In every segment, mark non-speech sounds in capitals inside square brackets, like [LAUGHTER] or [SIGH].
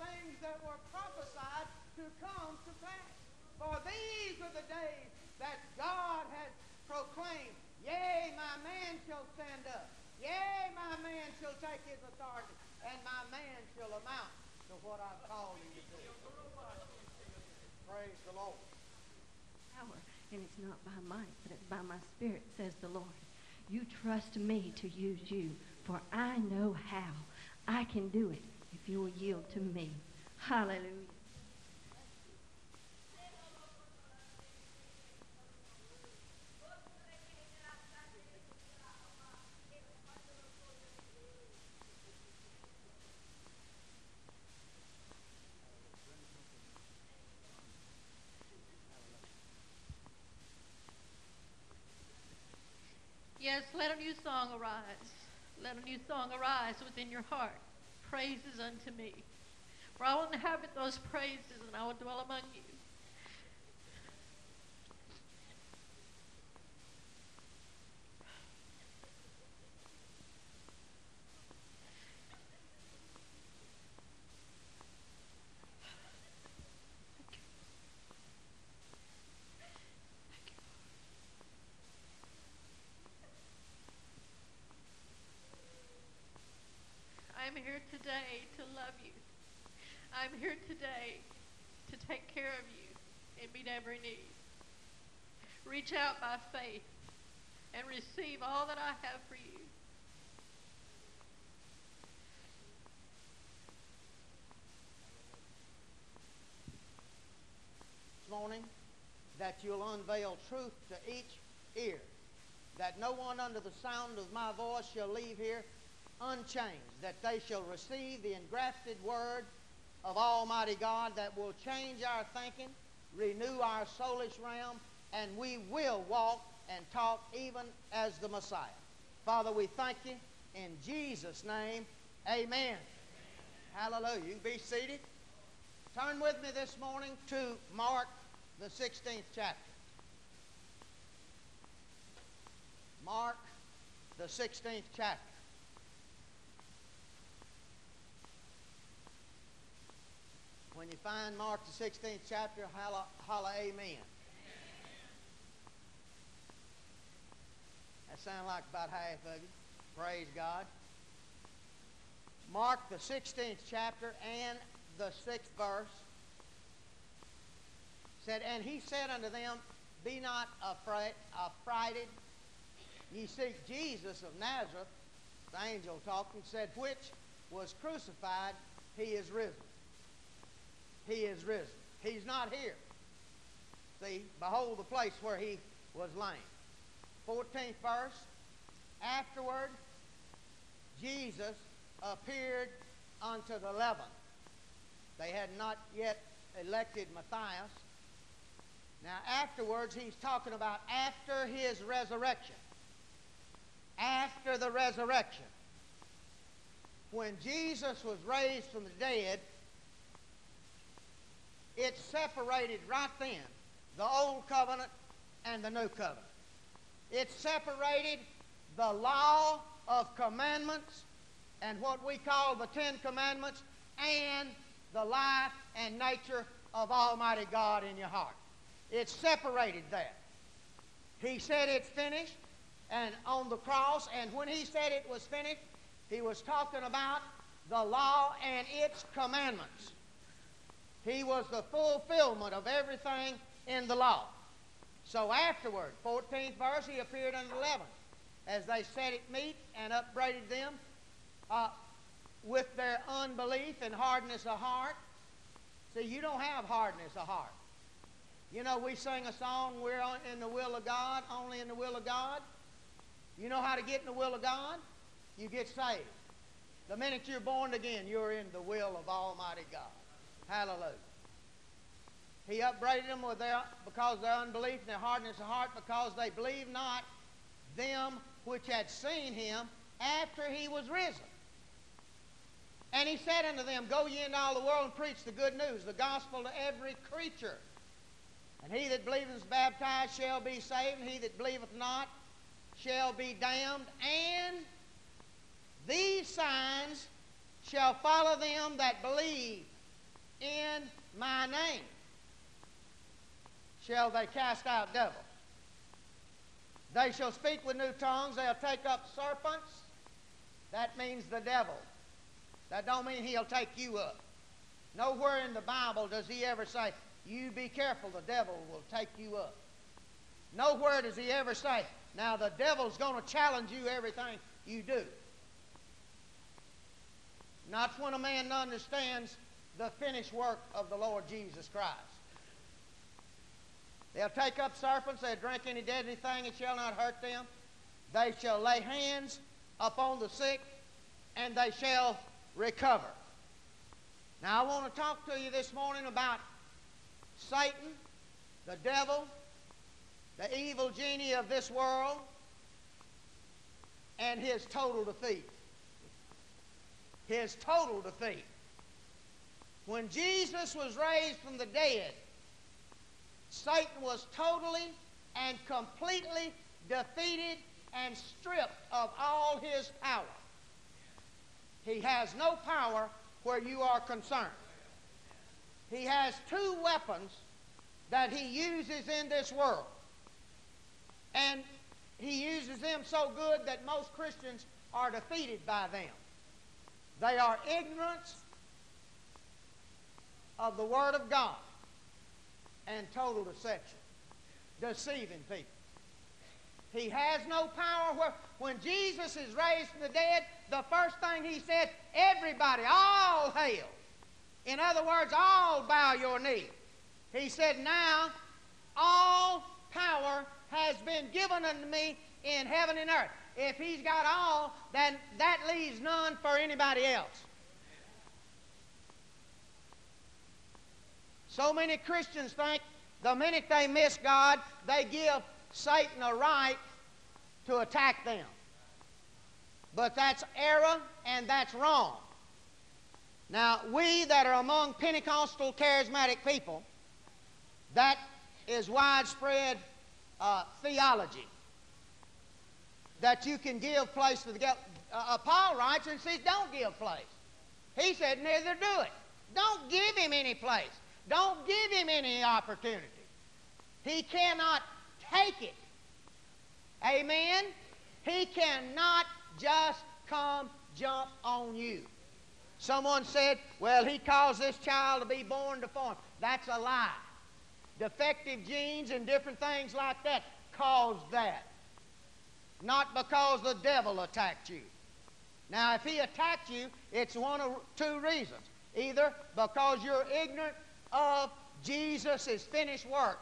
things that were prophesied to come to pass. For these are the days that God has proclaimed. Yea, my man shall stand up. Yea, my man shall take his authority. And my man shall amount to what I've called him to do. Praise the Lord. Power, and it's not by might, but it's by my spirit, says the Lord. You trust me to use you, for I know how. I can do it if you will yield to me. Hallelujah. Yes, let a new song arise. Let a new song arise within your heart. Praises unto me. For I will inhabit those praises and I will dwell among you. I'm here today to love you. I'm here today to take care of you and meet every need. Reach out by faith and receive all that I have for you. This morning, that you'll unveil truth to each ear, that no one under the sound of my voice shall leave here unchanged, that they shall receive the engrafted word of Almighty God that will change our thinking, renew our soulish realm, and we will walk and talk even as the Messiah. Father, we thank you in Jesus' name. Amen. Hallelujah. You be seated. Turn with me this morning to Mark, the 16th chapter. Mark, the 16th chapter. When you find Mark the 16th chapter, holla, holla amen. That sounds like about half of you. Praise God. Mark the 16th chapter and the 6th verse said, And he said unto them, Be not afraid, affrighted. Ye seek Jesus of Nazareth, the angel talking, said, Which was crucified, he is risen. He is risen. He's not here. See, behold the place where he was slain. 14th verse. Afterward, Jesus appeared unto the eleven. They had not yet elected Matthias. Now, afterwards, he's talking about after his resurrection. After the resurrection. When Jesus was raised from the dead, it separated right then the old covenant and the new covenant. It separated the law of commandments and what we call the Ten Commandments and the life and nature of Almighty God in your heart. It separated that. He said it's finished and on the cross, and when he said it was finished, he was talking about the law and its commandments. He was the fulfillment of everything in the law. So afterward, 14th verse, he appeared unto the eleven as they sat at meat and upbraided them uh, with their unbelief and hardness of heart. See, you don't have hardness of heart. You know, we sing a song, we're in the will of God, only in the will of God. You know how to get in the will of God? You get saved. The minute you're born again, you're in the will of Almighty God. Hallelujah. He upbraided them with their, because of their unbelief and their hardness of heart, because they believed not them which had seen him after he was risen. And he said unto them, Go ye into all the world and preach the good news, the gospel to every creature. And he that believeth and is baptized shall be saved, and he that believeth not shall be damned. And these signs shall follow them that believe in my name. Shall they cast out devils? They shall speak with new tongues. They'll take up serpents. That means the devil. That don't mean he'll take you up. Nowhere in the Bible does he ever say, you be careful, the devil will take you up. Nowhere does he ever say, now the devil's going to challenge you everything you do. Not when a man understands the finished work of the Lord Jesus Christ. They'll take up serpents, they'll drink any deadly thing, it shall not hurt them. They shall lay hands upon the sick, and they shall recover. Now, I want to talk to you this morning about Satan, the devil, the evil genie of this world, and his total defeat. His total defeat. When Jesus was raised from the dead, Satan was totally and completely defeated and stripped of all his power. He has no power where you are concerned. He has two weapons that he uses in this world. And he uses them so good that most Christians are defeated by them. They are ignorance of the Word of God and total deception, deceiving people. He has no power. When Jesus is raised from the dead, the first thing he said, everybody, all hail. In other words, all bow your knee. He said, now all power has been given unto me in heaven and earth. If he's got all, then that leaves none for anybody else. So many Christians think the minute they miss God, they give Satan a right to attack them. But that's error and that's wrong. Now, we that are among Pentecostal charismatic people, that is widespread uh, theology. That you can give place to the uh, uh, Paul writes and says, don't give place. He said, neither do it. Don't give him any place. Don't give him any opportunity. He cannot take it. Amen? He cannot just come jump on you. Someone said, well, he caused this child to be born deformed. That's a lie. Defective genes and different things like that caused that. Not because the devil attacked you. Now, if he attacked you, it's one of two reasons. Either because you're ignorant of Jesus' finished work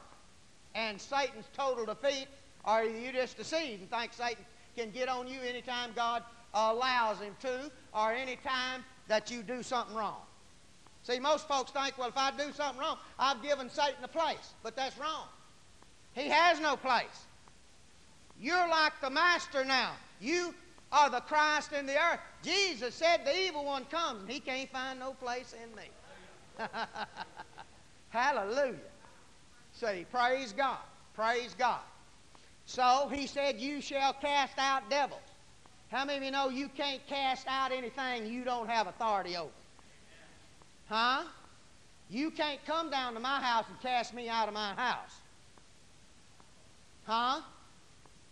and Satan's total defeat, or you just deceived and think Satan can get on you anytime God allows him to, or anytime that you do something wrong. See, most folks think, well, if I do something wrong, I've given Satan a place. But that's wrong. He has no place. You're like the master now. You are the Christ in the earth. Jesus said the evil one comes and he can't find no place in me. [LAUGHS] Hallelujah. See, praise God. Praise God. So he said, You shall cast out devils. How many of you know you can't cast out anything you don't have authority over? Huh? You can't come down to my house and cast me out of my house. Huh?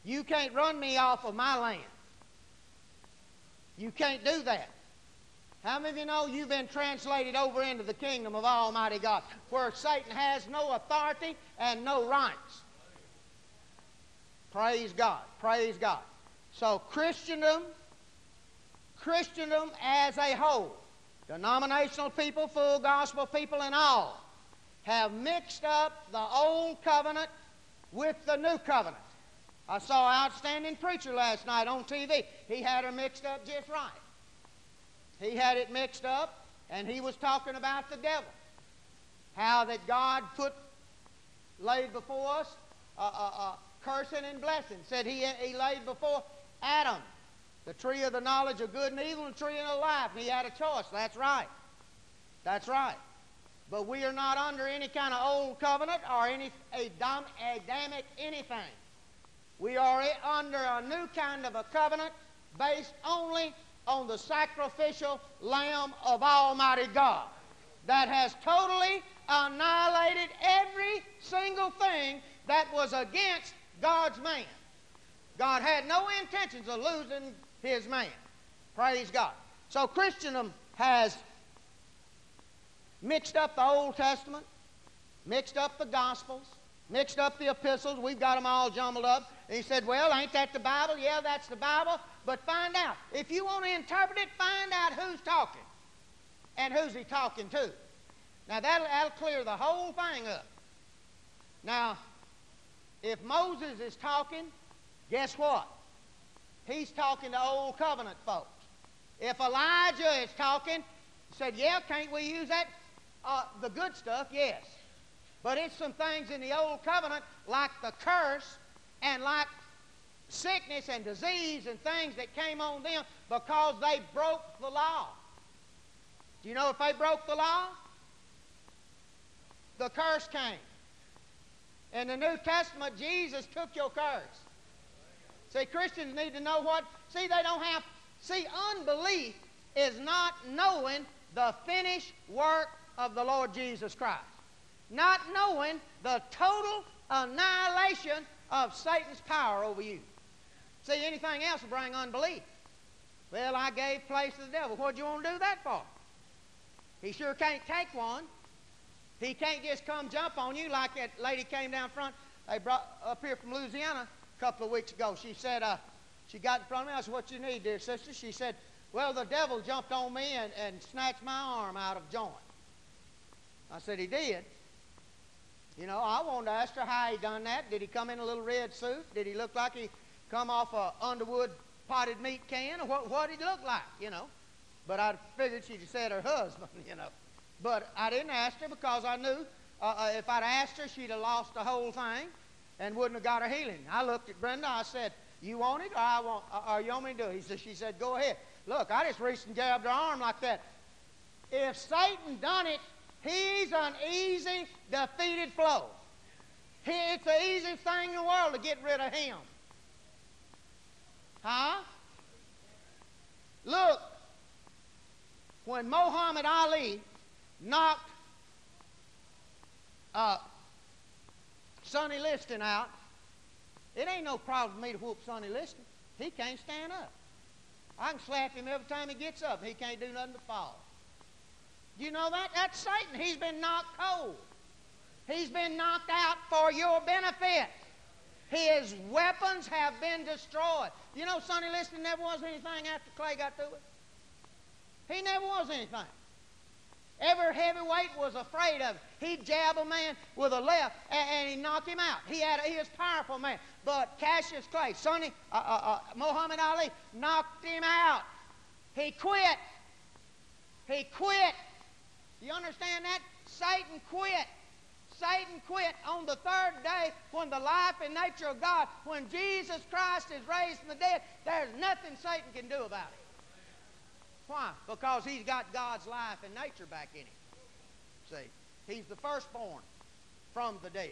You can't run me off of my land. You can't do that. How many of you know you've been translated over into the kingdom of Almighty God, where Satan has no authority and no rights? Praise God. Praise God. So, Christendom, Christendom as a whole, denominational people, full gospel people, and all, have mixed up the old covenant with the new covenant. I saw an outstanding preacher last night on TV. He had it mixed up just right. He had it mixed up, and he was talking about the devil. How that God put, laid before us a, a, a cursing and blessing. Said he, he laid before Adam the tree of the knowledge of good and evil and the tree of life. And he had a choice. That's right. That's right. But we are not under any kind of old covenant or any Adamic anything. We are under a new kind of a covenant based only on the sacrificial Lamb of Almighty God that has totally annihilated every single thing that was against God's man. God had no intentions of losing his man. Praise God. So Christendom has mixed up the Old Testament, mixed up the Gospels, mixed up the epistles. We've got them all jumbled up. And he said, Well, ain't that the Bible? Yeah, that's the Bible. But find out. If you want to interpret it, find out who's talking and who's he talking to. Now, that'll, that'll clear the whole thing up. Now, if Moses is talking, guess what? He's talking to Old Covenant folks. If Elijah is talking, said, Yeah, can't we use that? Uh, the good stuff, yes. But it's some things in the Old Covenant, like the curse and like sickness and disease and things that came on them because they broke the law. Do you know if they broke the law? The curse came. In the New Testament, Jesus took your curse. See, Christians need to know what. See, they don't have. See, unbelief is not knowing the finished work of the Lord Jesus Christ. Not knowing the total annihilation of Satan's power over you. See, anything else will bring unbelief. Well, I gave place to the devil. What'd you want to do that for? He sure can't take one. He can't just come jump on you like that lady came down front. They brought up here from Louisiana a couple of weeks ago. She said, uh, she got in front of me. I said, What you need, dear sister? She said, Well, the devil jumped on me and, and snatched my arm out of joint. I said, He did. You know, I wanted to ask her how he done that. Did he come in a little red suit? Did he look like he come off a Underwood potted meat can? Or what, what did he look like, you know? But I figured she'd said her [LAUGHS] husband, you know. But I didn't ask her because I knew uh, uh, if I'd asked her, she'd have lost the whole thing and wouldn't have got her healing. I looked at Brenda. I said, "You want it, or I want, or you want me to do it?" He said, "She said, go ahead." Look, I just reached and grabbed her arm like that. If Satan done it, he's an easy, defeated foe. It's the easiest thing in the world to get rid of him. Huh? Look, when Muhammad Ali knocked uh, Sonny Liston out, it ain't no problem for me to whoop Sonny Liston. He can't stand up. I can slap him every time he gets up. He can't do nothing but fall. You know that? That's Satan. He's been knocked cold. He's been knocked out for your benefit. His weapons have been destroyed. You know, Sonny Liston never was anything after Clay got through it. He never was anything. Every heavyweight was afraid of him. He'd jab a man with a left and, and he knocked him out. He had a, he was a powerful man. But Cassius Clay, Sonny, uh, uh, uh, Muhammad Ali knocked him out. He quit. He quit. You understand that? Satan quit. Satan quit on the third day when the life and nature of God, when Jesus Christ is raised from the dead, there's nothing Satan can do about it. Why? Because he's got God's life and nature back in him. See? He's the firstborn from the dead.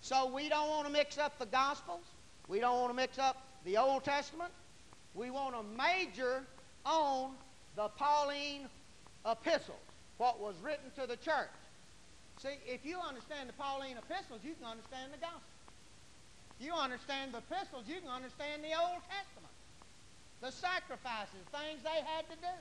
So we don't want to mix up the Gospels. We don't want to mix up the Old Testament. We want to major on the Pauline epistles, what was written to the church. See, if you understand the Pauline epistles, you can understand the Gospel. If you understand the epistles, you can understand the Old Testament the sacrifices, things they had to do.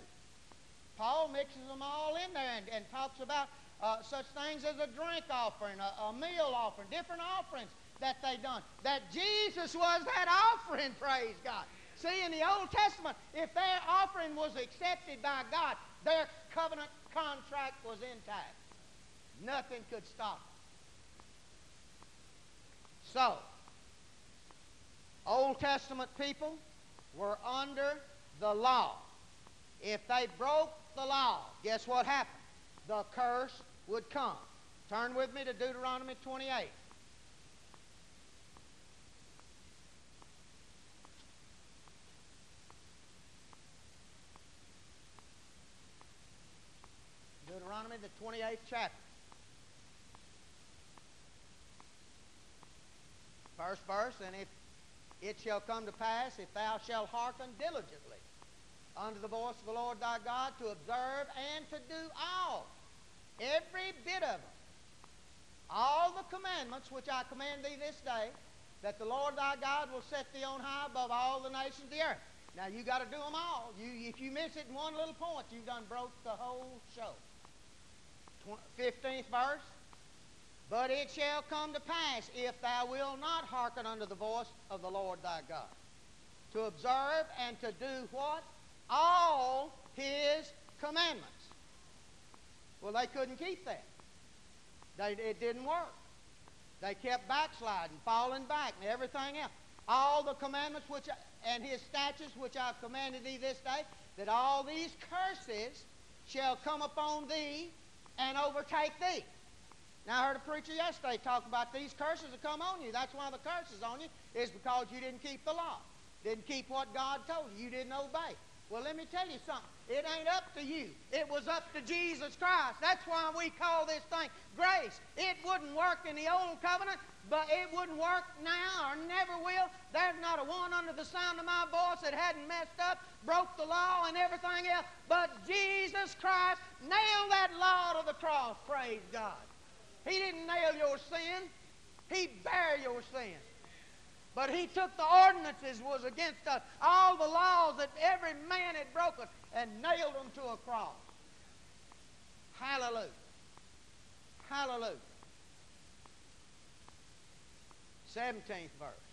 Paul mixes them all in there and, and talks about uh, such things as a drink offering, a, a meal offering, different offerings that they done. That Jesus was that offering, praise God. See, in the Old Testament, if their offering was accepted by God, their covenant contract was intact. Nothing could stop it. So, Old Testament people, were under the law. If they broke the law, guess what happened? The curse would come. Turn with me to Deuteronomy 28. Deuteronomy, the 28th chapter. First verse, and if it shall come to pass, if thou shalt hearken diligently unto the voice of the Lord thy God to observe and to do all, every bit of them, all the commandments which I command thee this day, that the Lord thy God will set thee on high above all the nations of the earth. Now you got to do them all. You, if you miss it in one little point, you've done broke the whole show. 15th verse. But it shall come to pass if thou wilt not hearken unto the voice of the Lord thy God, to observe and to do what? All his commandments. Well, they couldn't keep that. They, it didn't work. They kept backsliding, falling back, and everything else. All the commandments which I, and his statutes which I've commanded thee this day, that all these curses shall come upon thee and overtake thee. Now, I heard a preacher yesterday talk about these curses that come on you. That's of the curses on you, is because you didn't keep the law, didn't keep what God told you, you didn't obey. Well, let me tell you something. It ain't up to you. It was up to Jesus Christ. That's why we call this thing grace. It wouldn't work in the old covenant, but it wouldn't work now or never will. There's not a one under the sound of my voice that hadn't messed up, broke the law and everything else. But Jesus Christ nailed that law to the cross. Praise God. He didn't nail your sin. He bare your sin. But he took the ordinances was against us, all the laws that every man had broken, and nailed them to a cross. Hallelujah. Hallelujah. 17th verse.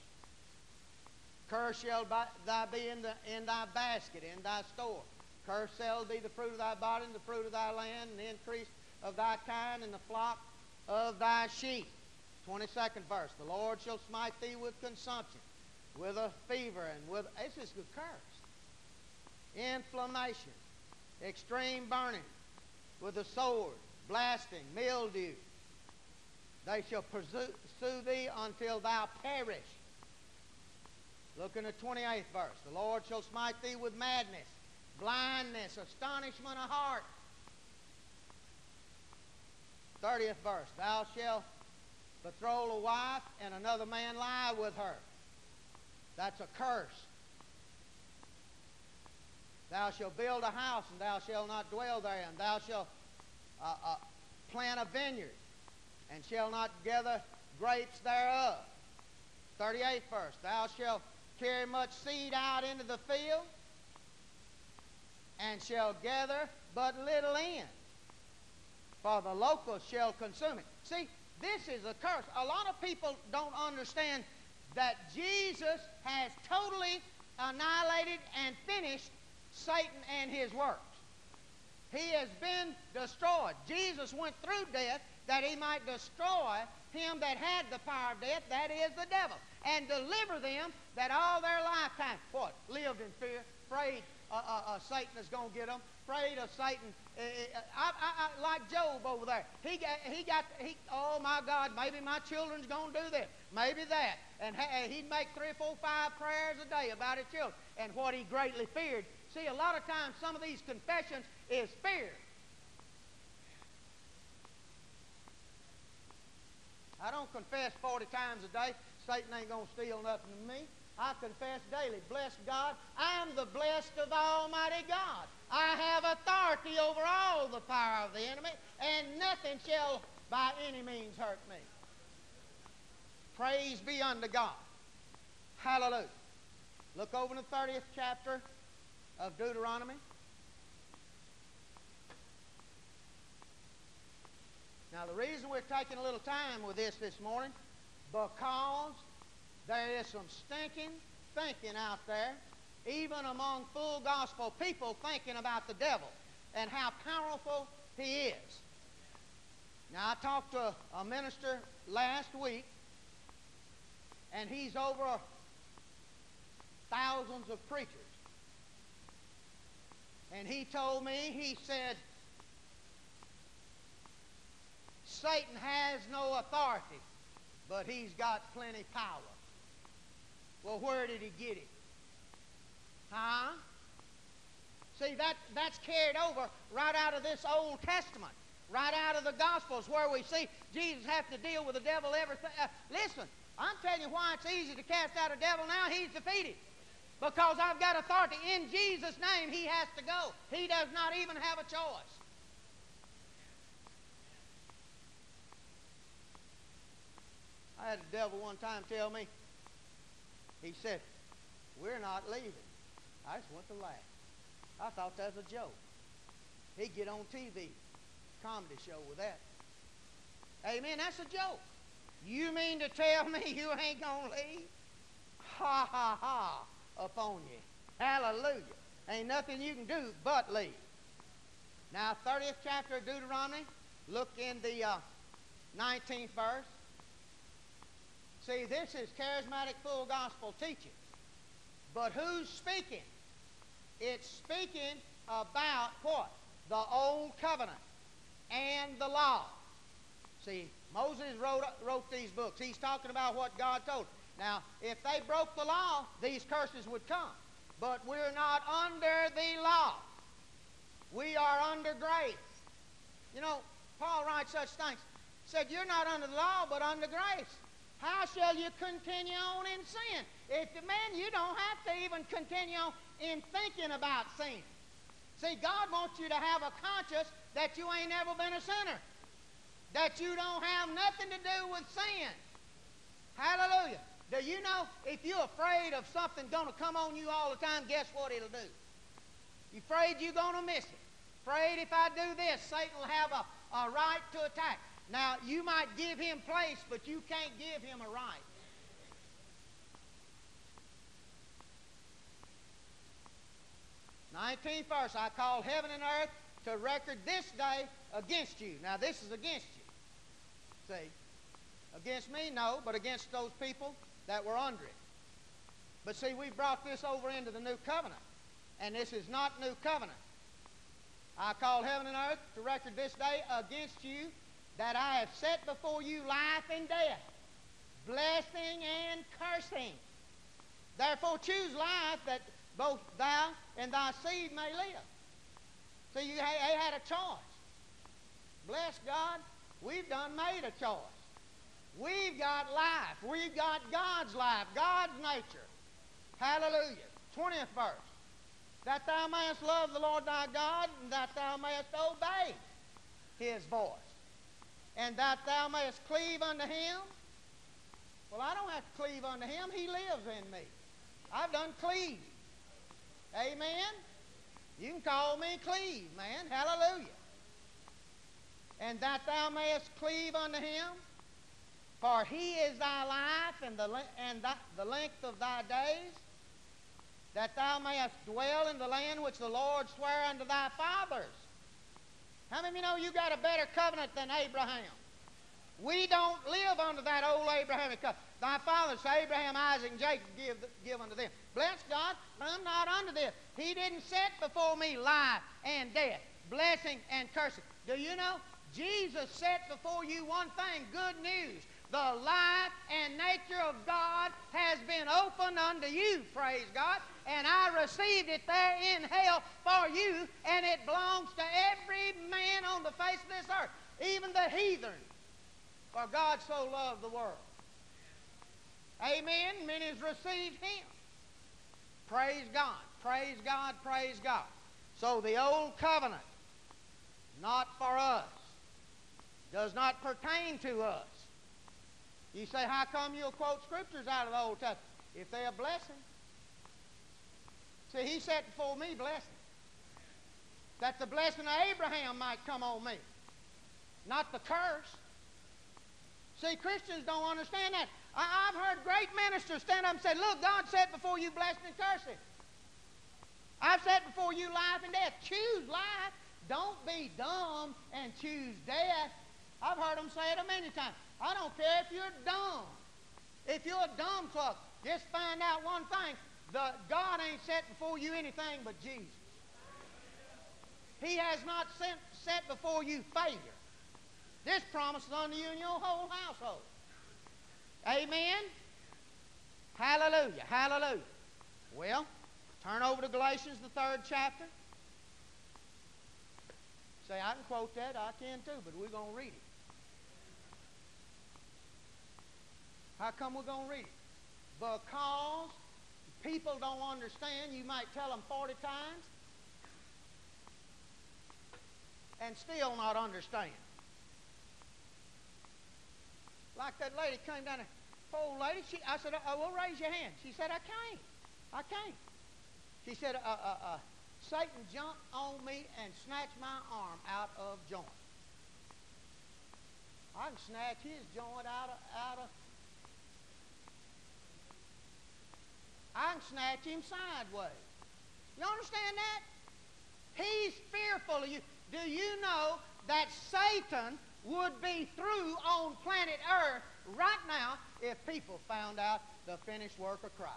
Curse shall thy be in, the, in thy basket, in thy store. Curse shall be the fruit of thy body, and the fruit of thy land, and the increase of thy kind, and the flock of thy sheep. 22nd verse. The Lord shall smite thee with consumption, with a fever, and with, this is the curse, inflammation, extreme burning, with a sword, blasting, mildew. They shall pursue thee until thou perish. Look in the 28th verse. The Lord shall smite thee with madness, blindness, astonishment of heart. 30th verse. Thou shalt betroth a wife and another man lie with her. That's a curse. Thou shalt build a house and thou shalt not dwell therein. Thou shalt uh, uh, plant a vineyard and shall not gather grapes thereof. 38th verse. Thou shalt carry much seed out into the field and shall gather but little in. For the locusts shall consume it. See, this is a curse. A lot of people don't understand that Jesus has totally annihilated and finished Satan and his works. He has been destroyed. Jesus went through death that he might destroy him that had the power of death, that is the devil, and deliver them that all their lifetime, what? Lived in fear, afraid uh, uh, uh, Satan is going to get them, afraid of Satan. Uh, uh, I, I, I, like Job over there. He got, he got, he, oh my God, maybe my children's going to do this, maybe that. And he'd make three, four, five prayers a day about his children and what he greatly feared. See, a lot of times some of these confessions is fear. I don't confess 40 times a day. Satan ain't going to steal nothing from me. I confess daily, bless God, I'm the blessed of Almighty God. I have authority over all the power of the enemy, and nothing shall by any means hurt me. Praise be unto God. Hallelujah. Look over in the 30th chapter of Deuteronomy. Now, the reason we're taking a little time with this this morning, because there is some stinking thinking out there, even among full gospel people thinking about the devil and how powerful he is. Now, I talked to a minister last week, and he's over thousands of preachers. And he told me, he said, Satan has no authority, but he's got plenty power. Well, where did he get it? Huh? See, that, that's carried over right out of this Old Testament, right out of the Gospels, where we see Jesus have to deal with the devil everything. Uh, listen, I'm telling you why it's easy to cast out a devil now. He's defeated. Because I've got authority. In Jesus' name, he has to go. He does not even have a choice. I had a devil one time tell me, he said, We're not leaving. I just went to laugh. I thought that was a joke. He'd get on TV, comedy show with that. Amen. That's a joke. You mean to tell [LAUGHS] me you ain't going to leave? Ha ha ha upon you. Hallelujah. Ain't nothing you can do but leave. Now, 30th chapter of Deuteronomy, look in the uh, 19th verse. See, this is charismatic full gospel teaching. But who's speaking? It's speaking about what? The old covenant and the law. See, Moses wrote, wrote these books. He's talking about what God told. Now, if they broke the law, these curses would come. But we're not under the law. We are under grace. You know, Paul writes such things. Said, You're not under the law, but under grace. How shall you continue on in sin? If man, you don't have to even continue on in thinking about sin. See, God wants you to have a conscience that you ain't ever been a sinner. That you don't have nothing to do with sin. Hallelujah. Do you know if you're afraid of something going to come on you all the time, guess what it'll do? You're afraid you're going to miss it. Afraid if I do this, Satan will have a, a right to attack. Now, you might give him place, but you can't give him a right. Nineteenth verse, I call heaven and earth to record this day against you. Now, this is against you. See? Against me? No, but against those people that were under it. But see, we brought this over into the new covenant. And this is not new covenant. I call heaven and earth to record this day against you that I have set before you life and death, blessing and cursing. Therefore choose life that both thou and thy seed may live. So you had a choice. Bless God, we've done made a choice. We've got life. We've got God's life, God's nature. Hallelujah. 20th verse. That thou mayest love the Lord thy God, and that thou mayest obey his voice, and that thou mayest cleave unto him. Well, I don't have to cleave unto him. He lives in me. I've done cleave. Amen? You can call me cleave, man. Hallelujah. And that thou mayest cleave unto him, for he is thy life and the, and the length of thy days, that thou mayest dwell in the land which the Lord sware unto thy fathers. How many of you know you got a better covenant than Abraham? We don't live under that old Abrahamic covenant. Thy fathers, Abraham, Isaac, and Jacob, give, give unto them. Bless God, I'm not under this. He didn't set before me life and death, blessing and cursing. Do you know? Jesus set before you one thing good news. The life and nature of God has been opened unto you, praise God. And I received it there in hell for you, and it belongs to every man on the face of this earth, even the heathen. For God so loved the world. Amen. Many has received him. Praise God. Praise God. Praise God. So the old covenant, not for us, does not pertain to us. You say, how come you'll quote scriptures out of the Old Testament? If they're a blessing. See, he set before me blessing. That the blessing of Abraham might come on me, not the curse. See, Christians don't understand that. I, have heard great ministers stand up and say, Look, God set before you blessing and cursing. I've set before you life and death. Choose life. Don't be dumb and choose death. I've heard them say it a many times. I don't care if you're dumb. If you're a dumb cluck, just find out one thing. The, God ain't set before you anything but Jesus. He has not sent, set before you failure. This promise is unto you and your whole household. Amen? Hallelujah. Hallelujah. Well, turn over to Galatians, the third chapter. Say, I can quote that. I can too, but we're going to read it. How come we're going to read it? Because people don't understand, you might tell them 40 times and still not understand. Like that lady came down there. Old lady, she, I said, oh, well, raise your hand. She said, I can't. I can't. She said, uh, uh, uh, Satan jumped on me and snatched my arm out of joint. I can snatch his joint out of, out of I can snatch him sideways. You understand that? He's fearful of you. Do you know that Satan would be through on planet Earth right now if people found out the finished work of Christ?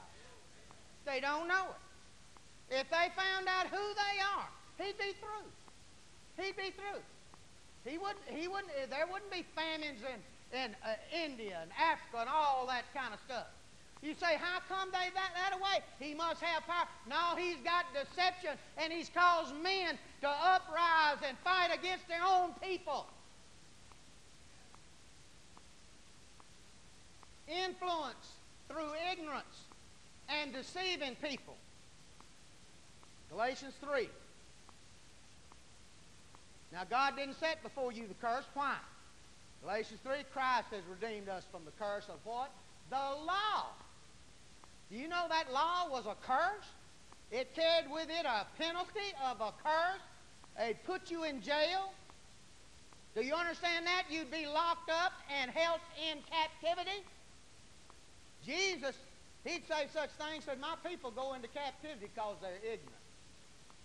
They don't know it. If they found out who they are, he'd be through. He'd be through. He wouldn't. He wouldn't. There wouldn't be famines in in uh, India and Africa and all that kind of stuff. You say, how come they that, that away? He must have power. No, he's got deception, and he's caused men to uprise and fight against their own people. Influence through ignorance and deceiving people. Galatians 3. Now, God didn't set before you the curse. Why? Galatians 3, Christ has redeemed us from the curse of what? The law. Do you know that law was a curse? It carried with it a penalty of a curse. It put you in jail. Do you understand that? You'd be locked up and held in captivity. Jesus, he'd say such things, said, My people go into captivity because they're ignorant.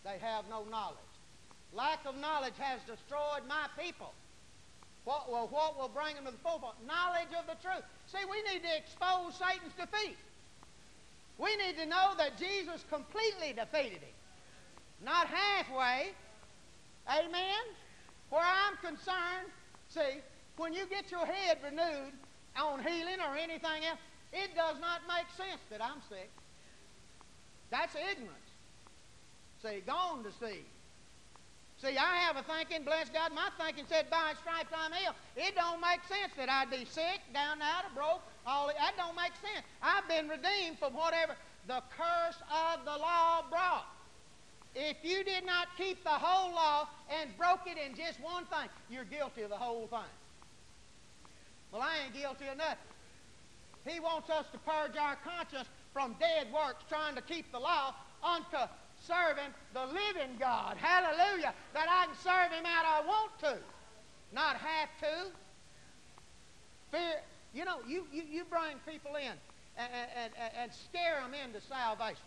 They have no knowledge. Lack of knowledge has destroyed my people. What, well, what will bring them to the forefront? Knowledge of the truth. See, we need to expose Satan's defeat. We need to know that Jesus completely defeated him, not halfway. Amen? Where I'm concerned, see, when you get your head renewed on healing or anything else, it does not make sense that I'm sick. That's ignorance. See, gone to see. See, I have a thinking, bless God, my thinking said, by stripes I'm healed. It don't make sense that I'd be sick, down out, or broke. All that don't make sense. I've been redeemed from whatever the curse of the law brought. If you did not keep the whole law and broke it in just one thing, you're guilty of the whole thing. Well, I ain't guilty of nothing. He wants us to purge our conscience from dead works, trying to keep the law, unto serving the living God. Hallelujah. That I can serve Him out I want to, not have to. Fear, you know, you, you, you bring people in and, and, and, and scare them into salvation.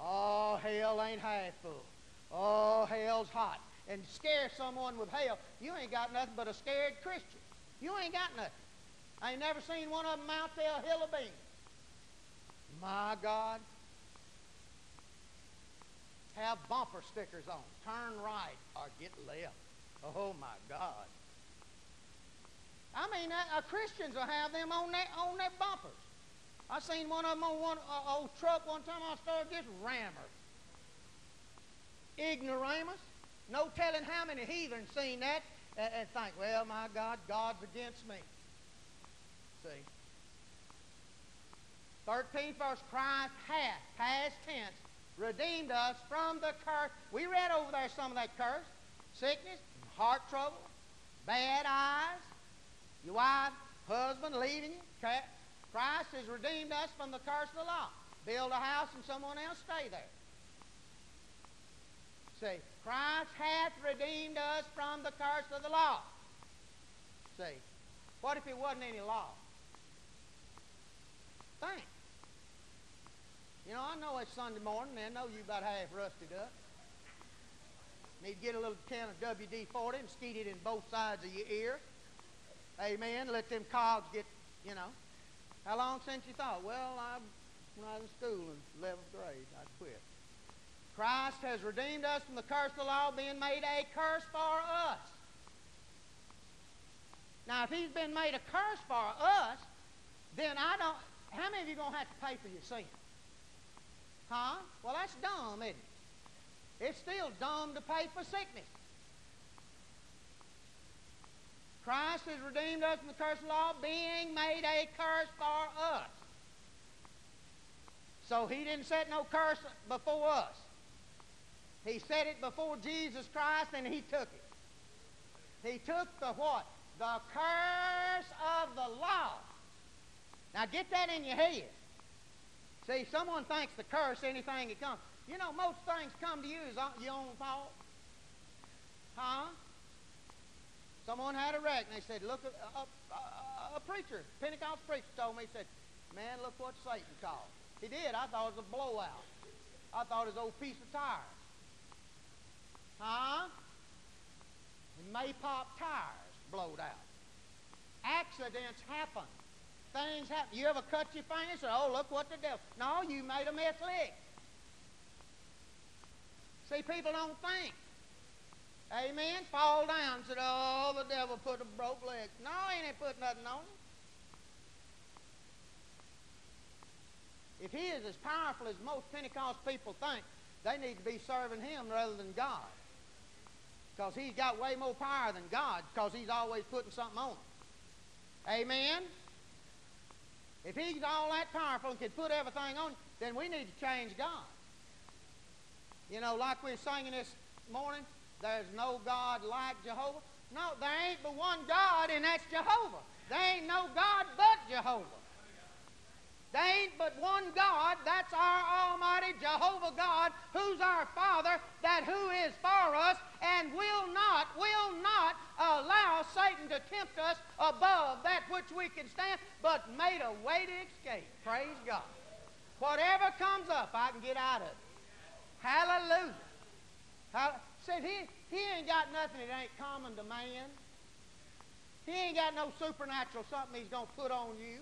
Oh, hell ain't half full. Oh, hell's hot. And scare someone with hell. You ain't got nothing but a scared Christian. You ain't got nothing. I ain't never seen one of them out there a hill of beans. My God, have bumper stickers on. Turn right or get left. Oh my God. I mean, uh, uh, Christians will have them on their, on their bumpers. I seen one of them on one uh, old truck one time. I started just rammer. Ignoramus. No telling how many heathens seen that and, and think, well, my God, God's against me. See. 13th verse, Christ hath, past tense, redeemed us from the curse. We read over there some of that curse sickness, heart trouble, bad eyes, your wife, husband leaving you. Christ has redeemed us from the curse of the law. Build a house and someone else stay there. See, Christ hath redeemed us from the curse of the law. See, what if it wasn't any law? Think. You know, I know it's Sunday morning, and I know you about half rusted up. Need to get a little can of WD-40 and skeet it in both sides of your ear. Amen. Let them cogs get, you know. How long since you thought? Well, I, when I was in school in 11th grade, I quit. Christ has redeemed us from the curse of the law, being made a curse for us. Now, if he's been made a curse for us, then I don't. How many of you going to have to pay for your sin? Huh? Well, that's dumb, isn't it? It's still dumb to pay for sickness. Christ has redeemed us from the curse of the law, being made a curse for us. So he didn't set no curse before us. He set it before Jesus Christ and he took it. He took the what? The curse of the law. Now get that in your head. See, someone thinks the curse, anything that comes. You know, most things come to you is your own fault. Huh? Someone had a wreck and they said, look, a, a, a preacher, Pentecost preacher told me, he said, man, look what Satan caused. He did. I thought it was a blowout. I thought it was an old piece of tire. Huh? May pop tires blowed out. Accidents happen. Things happen. You ever cut your finger and say, oh, look what the devil. No, you made a mess lick. See, people don't think. Amen. Fall down. Said, oh, the devil put a broke leg. No, he ain't put nothing on him. If he is as powerful as most Pentecost people think, they need to be serving him rather than God. Because he's got way more power than God because he's always putting something on them. Amen? If he's all that powerful and can put everything on, then we need to change God. You know, like we were singing this morning, there's no God like Jehovah. No, there ain't but one God, and that's Jehovah. There ain't no God but Jehovah. There ain't but one God, that's our Almighty Jehovah God, who's our Father, that who is for us, and will not, will not allow Satan to tempt us above that which we can stand, but made a way to escape. Praise God. Whatever comes up, I can get out of it. Hallelujah. Hall- Said he, he ain't got nothing that ain't common to man. He ain't got no supernatural something he's going to put on you.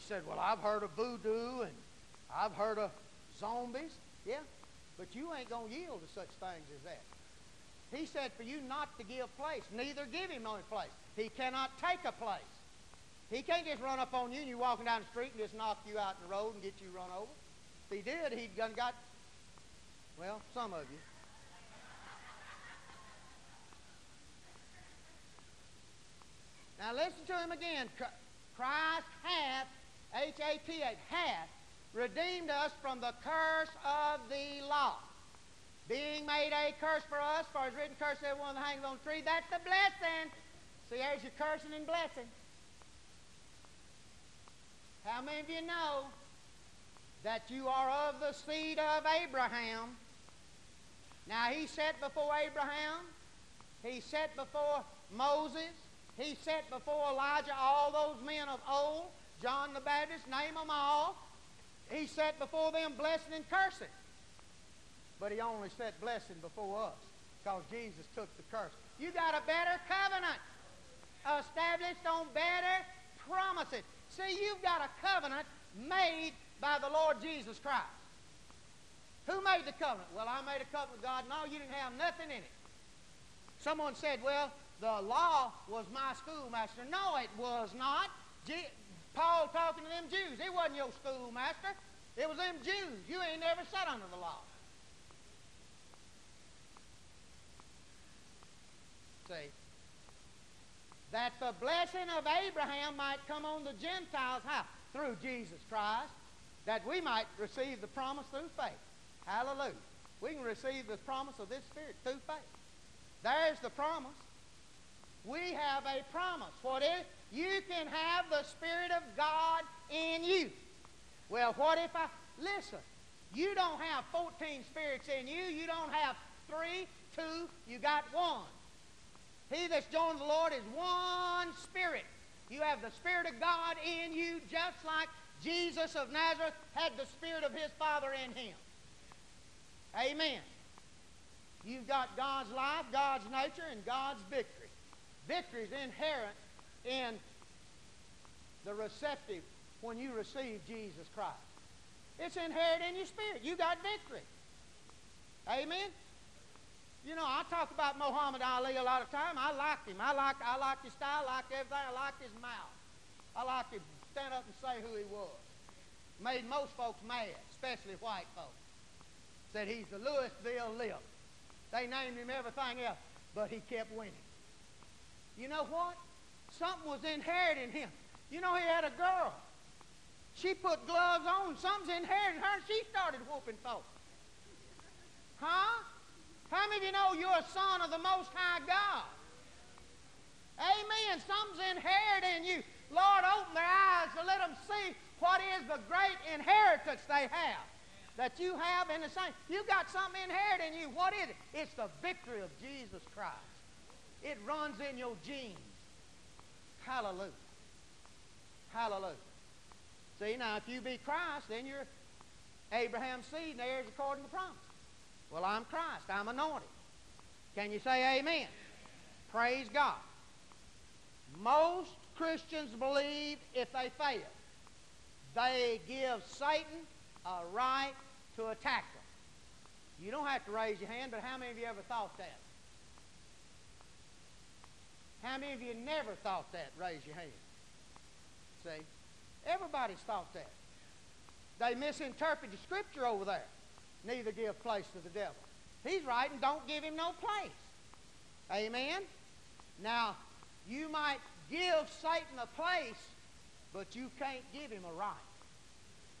He said, Well, I've heard of voodoo and I've heard of zombies. Yeah, but you ain't going to yield to such things as that. He said for you not to give place, neither give him any place. He cannot take a place. He can't just run up on you and you walking down the street and just knock you out in the road and get you run over. If he did, he'd done got, well, some of you. Now listen to him again. Christ hath H-A-T-H, hath redeemed us from the curse of the law. Being made a curse for us, for his written curse everyone that hangs on the tree. That's the blessing. See, there's your cursing and blessing. How many of you know that you are of the seed of Abraham? Now, he set before Abraham, he set before Moses, he set before Elijah all those men of old. John the Baptist, name them all. He sat before them blessing and cursing. But he only set blessing before us because Jesus took the curse. You got a better covenant established on better promises. See, you've got a covenant made by the Lord Jesus Christ. Who made the covenant? Well, I made a covenant with God. No, you didn't have nothing in it. Someone said, well, the law was my schoolmaster. No, it was not. Paul talking to them Jews. He wasn't your schoolmaster. It was them Jews. You ain't never sat under the law. See? That the blessing of Abraham might come on the Gentiles. How? Through Jesus Christ. That we might receive the promise through faith. Hallelujah. We can receive the promise of this Spirit through faith. There's the promise. We have a promise. What is? You can have the Spirit of God in you. Well, what if I. Listen, you don't have 14 spirits in you. You don't have three, two, you got one. He that's joined the Lord is one spirit. You have the Spirit of God in you, just like Jesus of Nazareth had the Spirit of his Father in him. Amen. You've got God's life, God's nature, and God's victory. Victory is inherent in the receptive when you receive Jesus Christ. It's inherent in your spirit. You got victory. Amen. You know, I talk about Muhammad Ali a lot of time. I liked him. I liked, I liked his style. I liked everything. I liked his mouth. I liked him stand up and say who he was. Made most folks mad, especially white folks. Said he's the Louisville Lip. They named him everything else, but he kept winning. You know what? Something was inherited in him. You know, he had a girl. she put gloves on, something's inherited her, and she started whooping folks. Huh? How many of you know you're a son of the Most High God? Amen. Something's inherited in you. Lord, open their eyes to let them see what is the great inheritance they have that you have in the same. You got something inherited in you. What is it? It's the victory of Jesus Christ. It runs in your genes. Hallelujah. Hallelujah. See, now, if you be Christ, then you're Abraham's seed and heirs according to promise. Well, I'm Christ. I'm anointed. Can you say amen? Praise God. Most Christians believe if they fail, they give Satan a right to attack them. You don't have to raise your hand, but how many of you ever thought that? How many of you never thought that? Raise your hand. See? Everybody's thought that. They misinterpret the scripture over there. Neither give place to the devil. He's right, and don't give him no place. Amen? Now, you might give Satan a place, but you can't give him a right.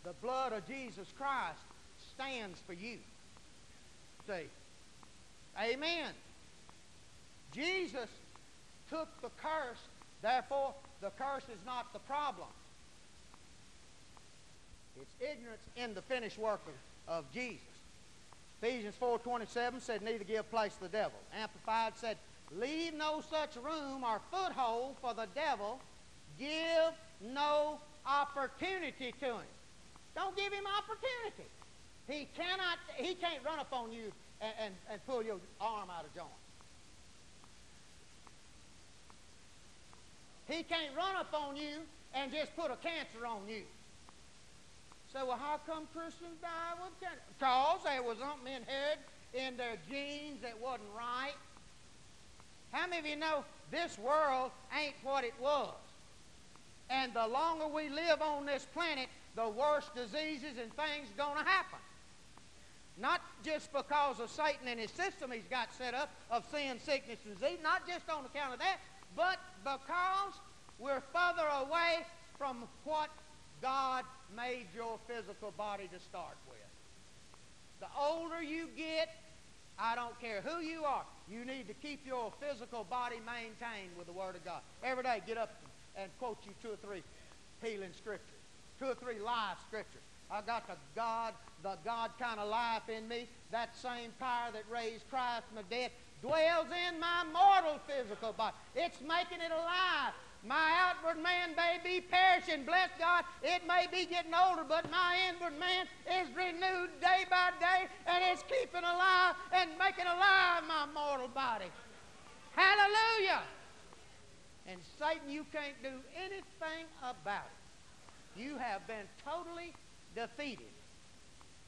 The blood of Jesus Christ stands for you. See? Amen. Jesus took the curse, therefore, the curse is not the problem. It's ignorance in the finished work of, of Jesus. Ephesians 4.27 said, neither give place to the devil. Amplified said, leave no such room or foothold for the devil. Give no opportunity to him. Don't give him opportunity. He cannot, he can't run up on you and, and, and pull your arm out of joint. He can't run up on you and just put a cancer on you. Say, well, how come Christians die with cancer? Because there was something inherited in their genes that wasn't right. How many of you know this world ain't what it was? And the longer we live on this planet, the worse diseases and things going to happen. Not just because of Satan and his system he's got set up of sin, sickness, and disease, not just on account of that, but because we're further away from what God made your physical body to start with. The older you get, I don't care who you are, you need to keep your physical body maintained with the Word of God. Every day, get up and quote you two or three healing scriptures two or three life scriptures. I got the God, the God kind of life in me. That same power that raised Christ from the dead dwells in my mortal physical body. It's making it alive. My outward man may be perishing. Bless God, it may be getting older, but my inward man is renewed day by day, and it's keeping alive and making alive my mortal body. Hallelujah! And Satan, you can't do anything about it. You have been totally defeated.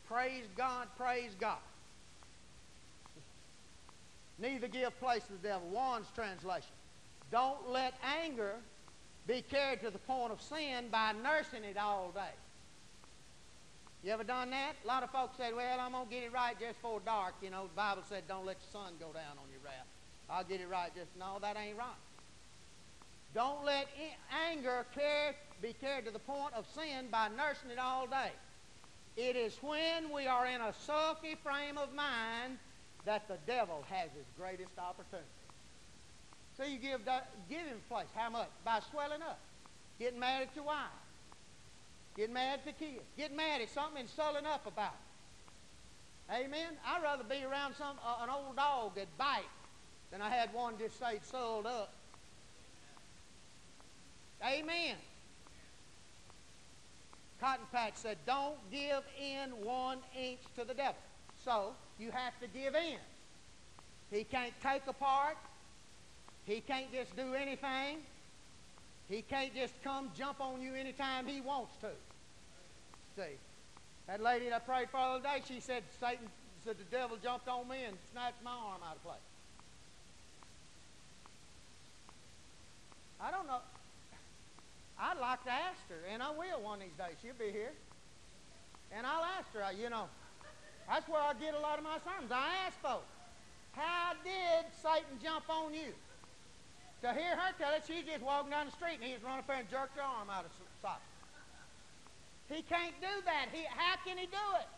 Praise God, praise God. Neither give place to the devil. Juan's translation. Don't let anger be carried to the point of sin by nursing it all day. You ever done that? A lot of folks said, well, I'm going to get it right just before dark. You know, the Bible said, don't let the sun go down on your wrath. I'll get it right just, no, that ain't right. Don't let anger be carried to the point of sin by nursing it all day. It is when we are in a sulky frame of mind that the devil has his greatest opportunity. So you give, give him place. How much? By swelling up. Getting mad at your wife. Getting mad at the kids. Getting mad at something and swelling up about it. Amen? I'd rather be around some uh, an old dog that bite than I had one just say soiled up. Amen. Cotton Patch said, don't give in one inch to the devil. So you have to give in. He can't take apart. He can't just do anything. He can't just come jump on you anytime he wants to. See, that lady that I prayed for the other day, she said, Satan said the devil jumped on me and snatched my arm out of place. I don't know. I'd like to ask her, and I will one of these days. She'll be here. And I'll ask her, you know, that's where I get a lot of my sermons. I ask folks, how did Satan jump on you? To hear her tell it, she's just walking down the street and he just run up there and jerked her arm out of socket. He can't do that. He, how can he do it?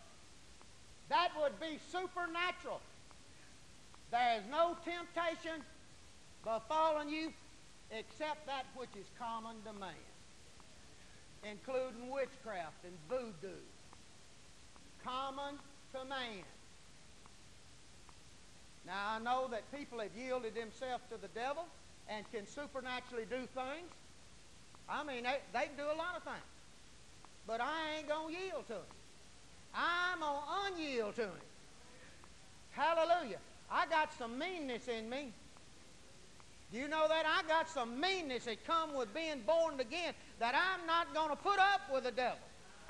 That would be supernatural. There is no temptation befalling you except that which is common to man, including witchcraft and voodoo. Common man. Now, I know that people have yielded themselves to the devil and can supernaturally do things. I mean, they, they can do a lot of things. But I ain't going to yield to him. I'm going to unyield to him. Hallelujah. I got some meanness in me. Do you know that? I got some meanness that come with being born again that I'm not going to put up with the devil.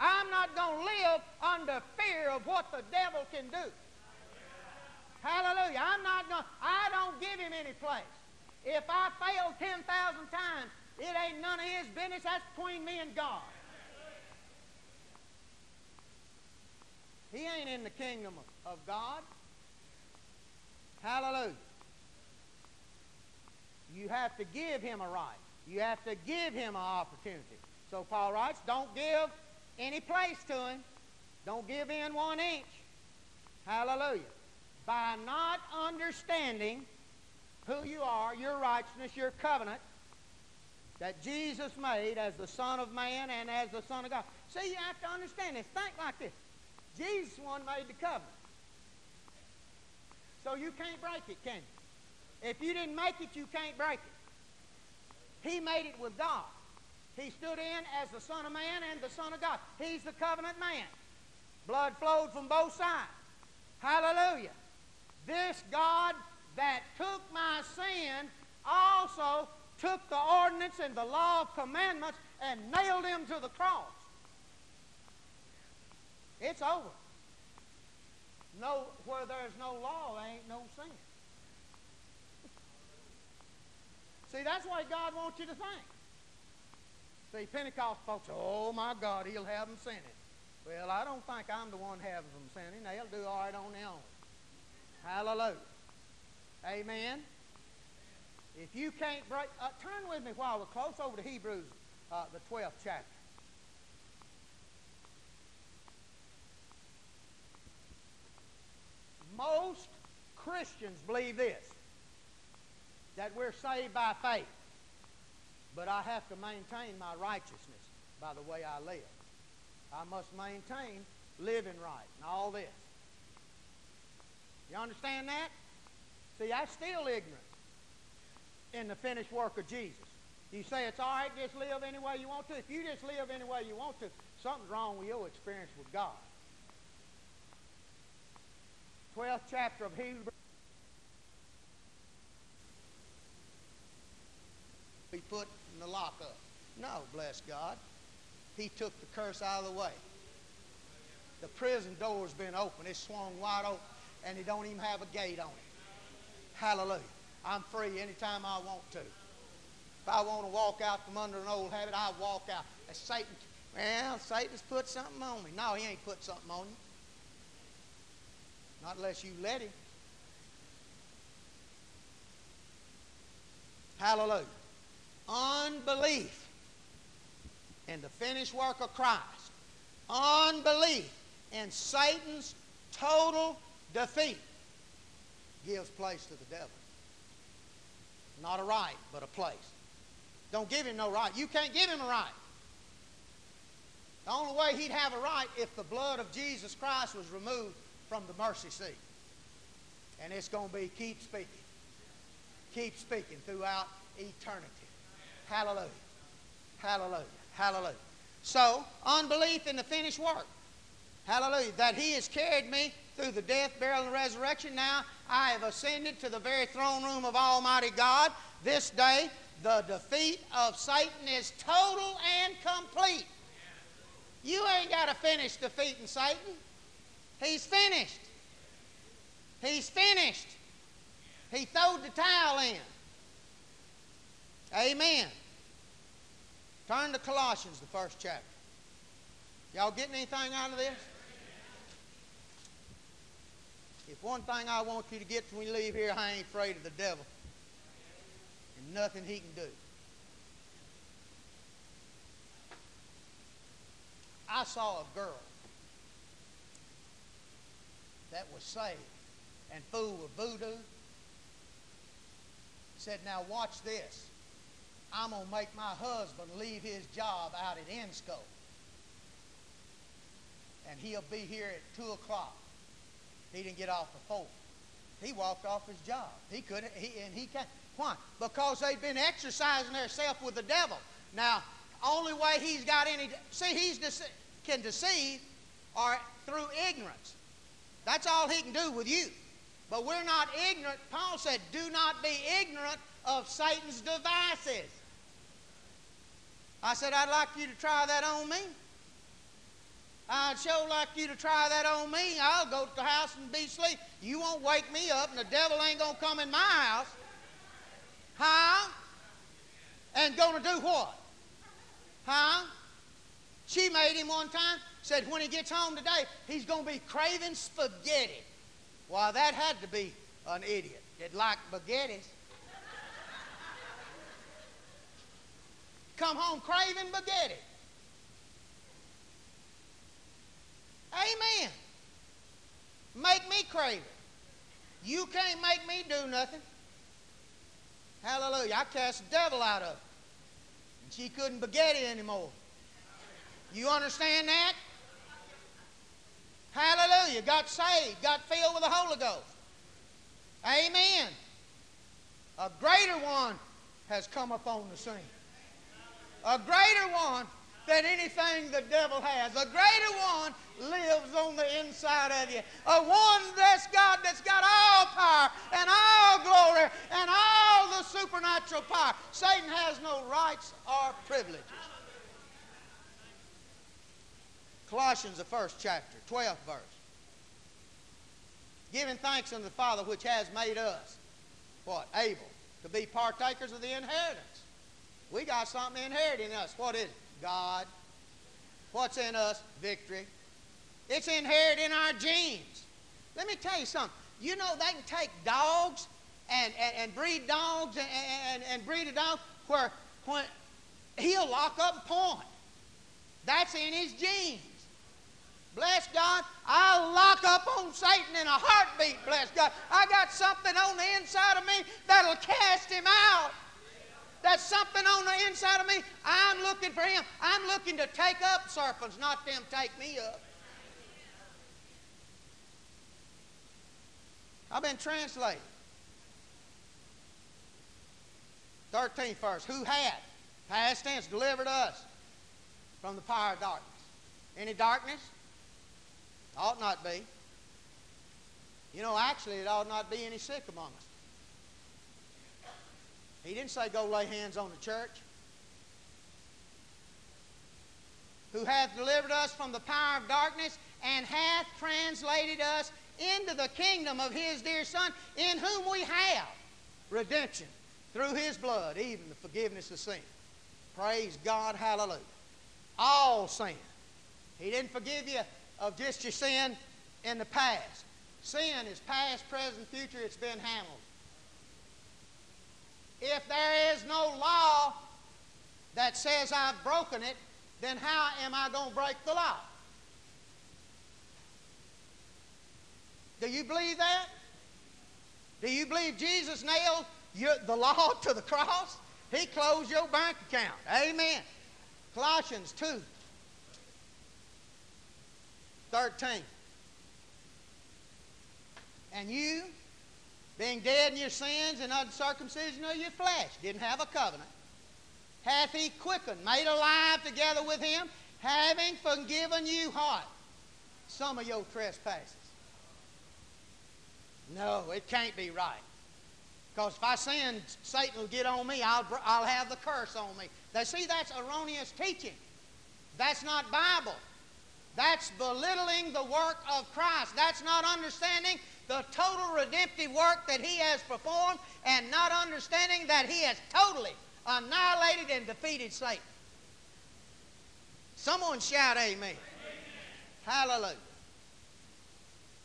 I'm not going to live under fear of what the devil can do. Hallelujah. I'm not going. I don't give him any place. If I fail 10,000 times, it ain't none of his business. That's between me and God. He ain't in the kingdom of God. Hallelujah. You have to give him a right. You have to give him an opportunity. So Paul writes, don't give any place to him. Don't give in one inch. Hallelujah. By not understanding who you are, your righteousness, your covenant, that Jesus made as the Son of Man and as the Son of God. See, you have to understand this. Think like this. Jesus one made the covenant. So you can't break it, can you? If you didn't make it, you can't break it. He made it with God. He stood in as the Son of Man and the Son of God. He's the covenant man. Blood flowed from both sides. Hallelujah. This God that took my sin also took the ordinance and the law of commandments and nailed him to the cross. It's over. No, where there's no law, there ain't no sin. See, that's why God wants you to think. See, Pentecost folks, oh my God, he'll have them sinning. Well, I don't think I'm the one having them sinning. They'll do all right on their own. Hallelujah. Amen. If you can't break, uh, turn with me while we're close over to Hebrews, uh, the 12th chapter. Most Christians believe this that we're saved by faith, but I have to maintain my righteousness by the way I live. I must maintain living right and all this. You understand that? See, that's still ignorant in the finished work of Jesus. You say it's all right, just live any way you want to. If you just live any way you want to, something's wrong with your experience with God. 12th chapter of Hebrews. Be put the lockup. No, bless God. He took the curse out of the way. The prison door's been open. It's swung wide open, and he don't even have a gate on it. Hallelujah. I'm free anytime I want to. If I want to walk out from under an old habit, I walk out. Satan, well, Satan's put something on me. No, he ain't put something on you. Not unless you let him. Hallelujah. Unbelief in the finished work of Christ. Unbelief in Satan's total defeat gives place to the devil. Not a right, but a place. Don't give him no right. You can't give him a right. The only way he'd have a right if the blood of Jesus Christ was removed from the mercy seat. And it's going to be keep speaking. Keep speaking throughout eternity. Hallelujah. Hallelujah. Hallelujah. So, unbelief in the finished work. Hallelujah. That he has carried me through the death, burial, and resurrection. Now I have ascended to the very throne room of Almighty God. This day, the defeat of Satan is total and complete. You ain't got to finish defeating Satan. He's finished. He's finished. He throwed the towel in. Amen. Turn to Colossians, the first chapter. Y'all getting anything out of this? If one thing I want you to get when we leave here, I ain't afraid of the devil and nothing he can do. I saw a girl that was saved and fooled with voodoo. Said, now watch this. I'm going to make my husband leave his job out at Ensco. And he'll be here at 2 o'clock. He didn't get off at 4. He walked off his job. He couldn't, he, and he can't. Why? Because they've been exercising themselves with the devil. Now, only way he's got any, see, he's dece- can deceive or through ignorance. That's all he can do with you. But we're not ignorant. Paul said, do not be ignorant of Satan's devices. I said, I'd like you to try that on me. I'd sure like you to try that on me. I'll go to the house and be asleep. You won't wake me up, and the devil ain't going to come in my house. Huh? And going to do what? Huh? She made him one time, said when he gets home today, he's going to be craving spaghetti. Well, that had to be an idiot that liked spaghettis. Come home craving spaghetti. Amen. Make me crave it. You can't make me do nothing. Hallelujah. I cast the devil out of her. And she couldn't spaghetti anymore. You understand that? Hallelujah. Got saved, got filled with the Holy Ghost. Amen. A greater one has come upon the scene. A greater one than anything the devil has. A greater one lives on the inside of you. A one that's God that's got all power and all glory and all the supernatural power. Satan has no rights or privileges. Colossians, the first chapter, 12th verse. Giving thanks unto the Father which has made us, what? Able to be partakers of the inheritance. We got something inherited in us. What is it? God. What's in us? Victory. It's inherited in our genes. Let me tell you something. You know they can take dogs and, and, and breed dogs and, and, and breed a dog where when he'll lock up point. That's in his genes. Bless God. I'll lock up on Satan in a heartbeat, bless God. I got something on the inside of me that'll cast him out. That's something on the inside of me. I'm looking for him. I'm looking to take up serpents, not them take me up. I've been translated. 13th verse. Who hath, past tense, delivered us from the power of darkness? Any darkness? Ought not be. You know, actually, it ought not be any sick among us. He didn't say go lay hands on the church. Who hath delivered us from the power of darkness and hath translated us into the kingdom of his dear Son, in whom we have redemption through his blood, even the forgiveness of sin. Praise God, hallelujah. All sin. He didn't forgive you of just your sin in the past. Sin is past, present, future, it's been handled. If there is no law that says I've broken it, then how am I going to break the law? Do you believe that? Do you believe Jesus nailed your, the law [LAUGHS] to the cross? He closed your bank account. Amen. Colossians 2 13. And you, being dead in your sins and uncircumcision of your flesh, didn't have a covenant, hath he quickened, made alive together with him, having forgiven you what? Some of your trespasses. No, it can't be right. Because if I sin, Satan will get on me. I'll, I'll have the curse on me. Now, see, that's erroneous teaching. That's not Bible. That's belittling the work of Christ. That's not understanding the total redemptive work that He has performed and not understanding that He has totally annihilated and defeated Satan. Someone shout amen. amen. Hallelujah.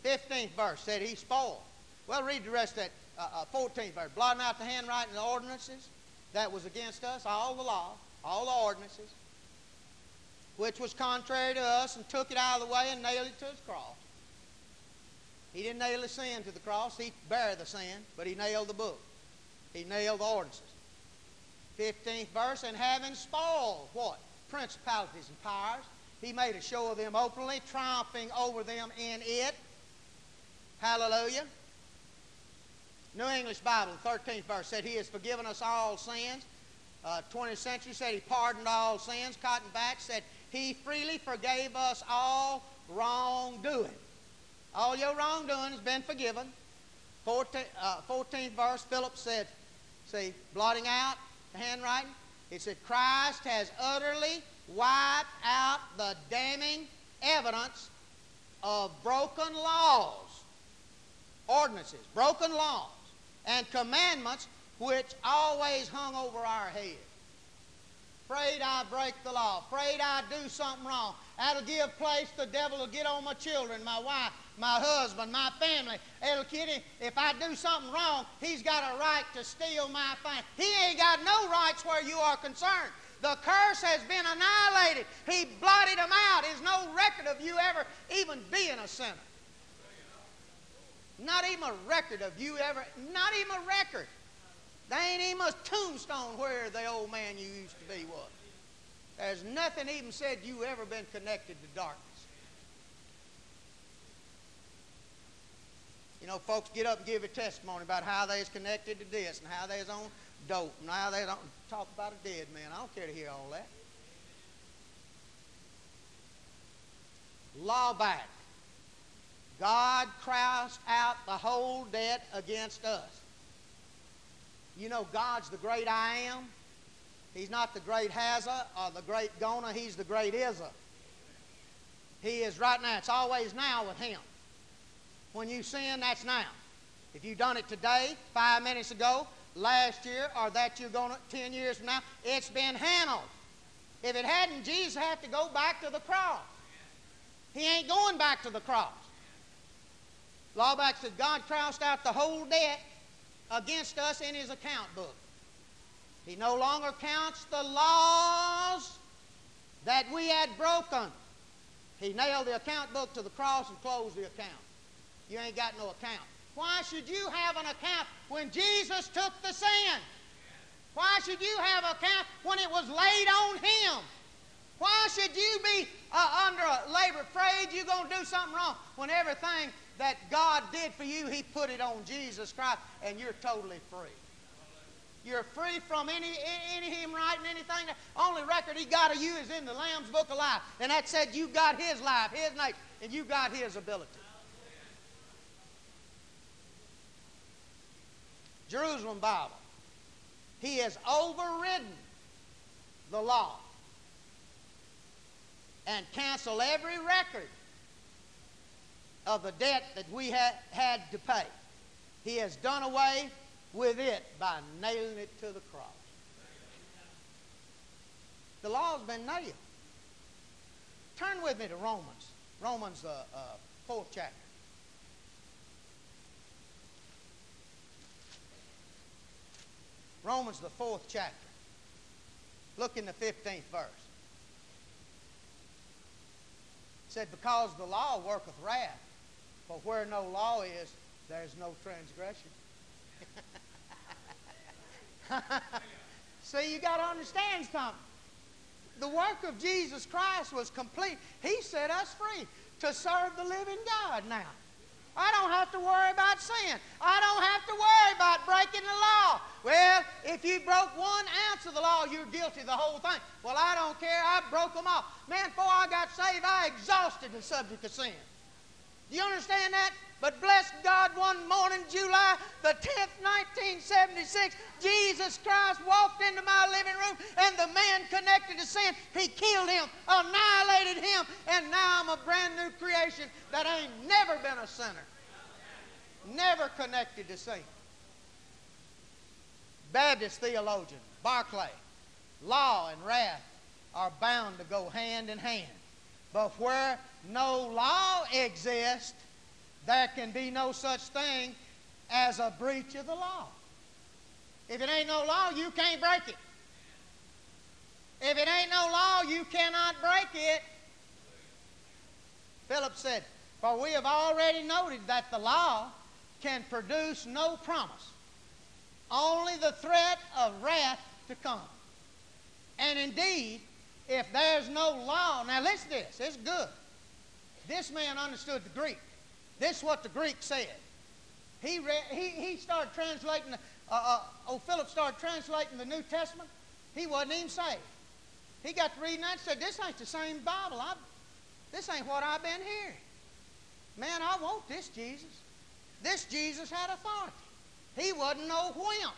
15th verse said He spoiled. Well, read the rest of that uh, uh, 14th verse. Blotting out the handwriting and the ordinances that was against us, all the law, all the ordinances, which was contrary to us, and took it out of the way and nailed it to his cross. He didn't nail the sin to the cross. He bare the sin, but he nailed the book. He nailed the ordinances. 15th verse, and having spoiled what? Principalities and powers. He made a show of them openly, triumphing over them in it. Hallelujah. New English Bible, 13th verse, said he has forgiven us all sins. Uh, 20th century said he pardoned all sins. Cotton Patch said he freely forgave us all wrongdoing. All your wrongdoing has been forgiven. 14th, uh, 14th verse, Philip said, see, blotting out the handwriting. It said, Christ has utterly wiped out the damning evidence of broken laws, ordinances, broken laws, and commandments which always hung over our heads. Afraid I break the law. Afraid I do something wrong. That'll give place the devil to get on my children, my wife, my husband, my family. It'll kid him. If I do something wrong, he's got a right to steal my thing. He ain't got no rights where you are concerned. The curse has been annihilated. He blotted them out. There's no record of you ever even being a sinner. Not even a record of you ever, not even a record. There ain't even a tombstone where the old man you used to be was. There's nothing even said you ever been connected to darkness. You know, folks get up and give a testimony about how they's connected to this and how they's on dope and how they don't talk about a dead man. I don't care to hear all that. Laubach. God crossed out the whole debt against us. You know, God's the great I am. He's not the great Hazza or the great Gona. He's the great Izza. He is right now. It's always now with Him. When you sin, that's now. If you've done it today, five minutes ago, last year, or that you're going to 10 years from now, it's been handled. If it hadn't, Jesus had to go back to the cross. He ain't going back to the cross. Laubach said God crossed out the whole debt against us in his account book. He no longer counts the laws that we had broken. He nailed the account book to the cross and closed the account. You ain't got no account. Why should you have an account when Jesus took the sin? Why should you have an account when it was laid on him? Why should you be uh, under a labor afraid you're going to do something wrong when everything that God did for you, He put it on Jesus Christ, and you're totally free. You're free from any, any him writing anything. Only record he got of you is in the Lamb's Book of Life. And that said you got his life, his name, and you got his ability. Jerusalem Bible. He has overridden the law and canceled every record of the debt that we had, had to pay. He has done away with it by nailing it to the cross. The law's been nailed. Turn with me to Romans. Romans, the uh, uh, fourth chapter. Romans, the fourth chapter. Look in the 15th verse. It said, Because the law worketh wrath, but where no law is, there's no transgression. [LAUGHS] [LAUGHS] See, you got to understand something. The work of Jesus Christ was complete. He set us free to serve the living God now. I don't have to worry about sin. I don't have to worry about breaking the law. Well, if you broke one ounce of the law, you're guilty of the whole thing. Well, I don't care. I broke them all. Man, before I got saved, I exhausted the subject of sin. Do you understand that? But bless God, one morning, July the 10th, 1976, Jesus Christ walked into my living room and the man connected to sin, he killed him, annihilated him, and now I'm a brand new creation that ain't never been a sinner. Never connected to sin. Baptist theologian, Barclay, law and wrath are bound to go hand in hand. But where no law exists, there can be no such thing as a breach of the law. If it ain't no law, you can't break it. If it ain't no law, you cannot break it. Philip said, For we have already noted that the law can produce no promise, only the threat of wrath to come. And indeed, if there's no law, now listen to this, it's good. This man understood the Greek. This is what the Greek said. He, read, he, he started translating, uh, uh, oh, Philip started translating the New Testament. He wasn't even saved. He got to reading that and said, This ain't the same Bible. I, this ain't what I've been hearing. Man, I want this Jesus. This Jesus had authority. He wasn't no wimp.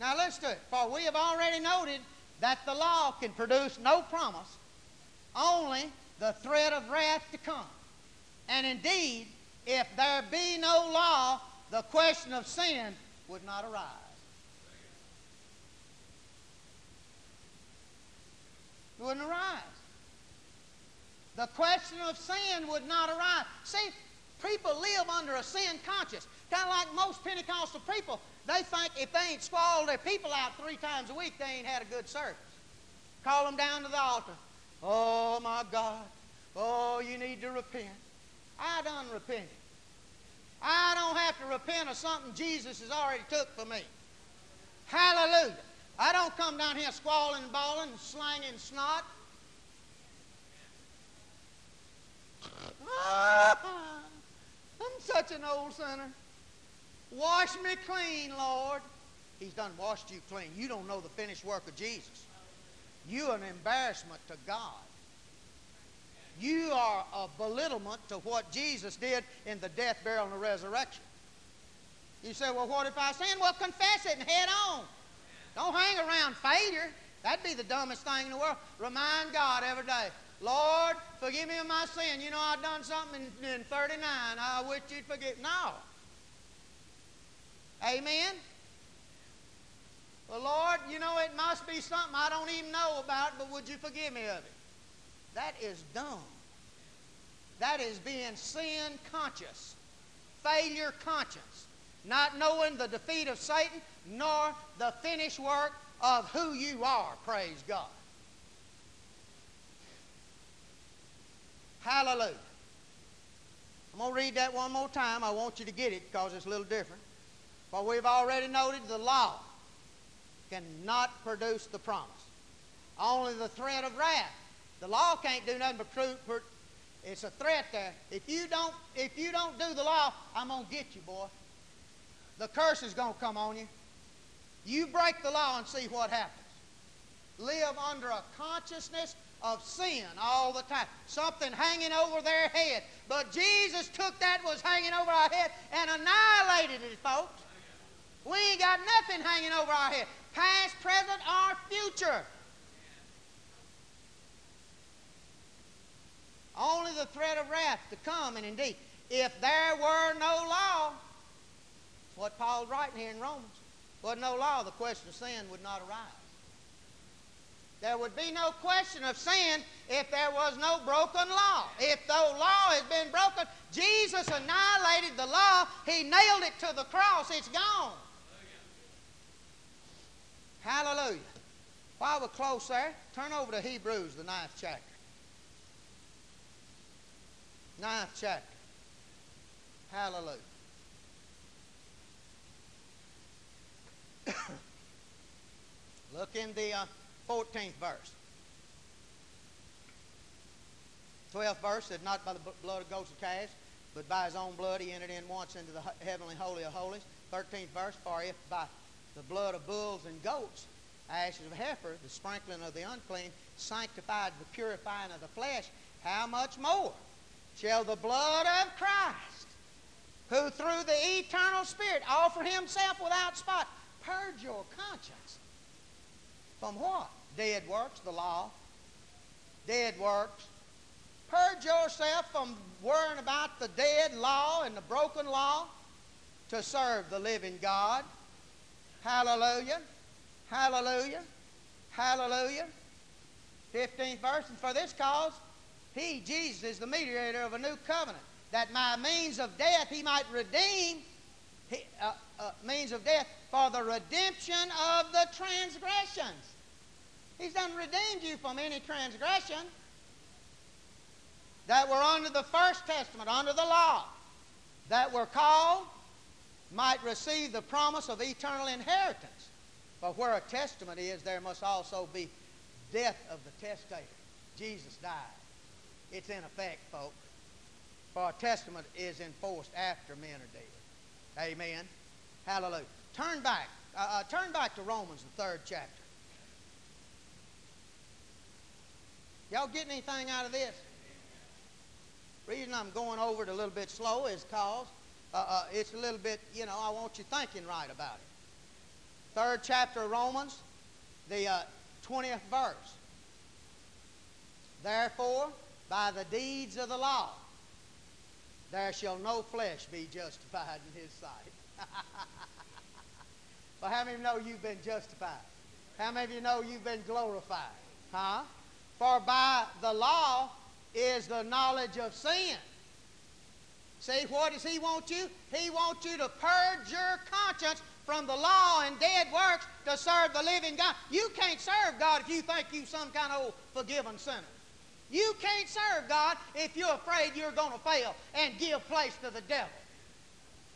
Now listen to it. For we have already noted that the law can produce no promise, only the threat of wrath to come. And indeed, if there be no law, the question of sin would not arise. It wouldn't arise. The question of sin would not arise. See, people live under a sin conscience. Kind of like most Pentecostal people, they think if they ain't squalled their people out three times a week, they ain't had a good service. Call them down to the altar. Oh, my God. Oh, you need to repent. I done repented. I don't have to repent of something Jesus has already took for me. Hallelujah. I don't come down here squalling, bawling, slanging snot. [LAUGHS] I'm such an old sinner. Wash me clean, Lord. He's done washed you clean. You don't know the finished work of Jesus. You're an embarrassment to God. You are a belittlement to what Jesus did in the death, burial, and the resurrection. You say, well, what if I sin? Well, confess it and head on. Don't hang around failure. That'd be the dumbest thing in the world. Remind God every day, Lord, forgive me of my sin. You know, I've done something in, in 39. I wish you'd forgive. No. Amen? Well, Lord, you know, it must be something I don't even know about, but would you forgive me of it? That is dumb. That is being sin conscious, failure conscious, not knowing the defeat of Satan nor the finished work of who you are, praise God. Hallelujah. I'm going to read that one more time. I want you to get it because it's a little different. For we've already noted the law cannot produce the promise. Only the threat of wrath. The law can't do nothing but prove. It's a threat there. If you don't, if you don't do the law, I'm gonna get you, boy. The curse is gonna come on you. You break the law and see what happens. Live under a consciousness of sin all the time. Something hanging over their head. But Jesus took that was hanging over our head and annihilated it, folks. We ain't got nothing hanging over our head. Past, present, or future. Only the threat of wrath to come, and indeed, if there were no law, what Paul's writing here in Romans, was no law, the question of sin would not arise. There would be no question of sin if there was no broken law. If the law has been broken, Jesus annihilated the law. He nailed it to the cross. It's gone. Hallelujah. While we're close there, turn over to Hebrews, the ninth chapter. Ninth chapter. Hallelujah. [COUGHS] Look in the uh, 14th verse. 12th verse said, Not by the blood of goats and calves, but by his own blood he entered in once into the heavenly holy of holies. 13th verse, For if by the blood of bulls and goats, ashes of heifer, the sprinkling of the unclean, sanctified the purifying of the flesh, how much more shall the blood of Christ, who through the eternal Spirit offered himself without spot, purge your conscience from what? Dead works, the law. Dead works. Purge yourself from worrying about the dead law and the broken law to serve the living God. Hallelujah. Hallelujah. Hallelujah. 15th verse, and for this cause he, Jesus, is the mediator of a new covenant, that by means of death he might redeem, he, uh, uh, means of death, for the redemption of the transgressions. He's done redeemed you from any transgression that were under the first testament, under the law, that were called, might receive the promise of eternal inheritance. But where a testament is, there must also be death of the testator. Jesus died. It's in effect, folks. For a testament is enforced after men are dead. Amen. Hallelujah. Turn back. Uh, uh, turn back to Romans, the third chapter. Y'all getting anything out of this? reason I'm going over it a little bit slow is because uh, uh, it's a little bit, you know, I want you thinking right about it. Third chapter of Romans, the uh, 20th verse. Therefore, by the deeds of the law, there shall no flesh be justified in his sight. [LAUGHS] well, how many of you know you've been justified? How many of you know you've been glorified? Huh? For by the law is the knowledge of sin. See, what does he want you? He wants you to purge your conscience from the law and dead works to serve the living God. You can't serve God if you think you're some kind of old forgiven sinner. You can't serve God if you're afraid you're going to fail and give place to the devil.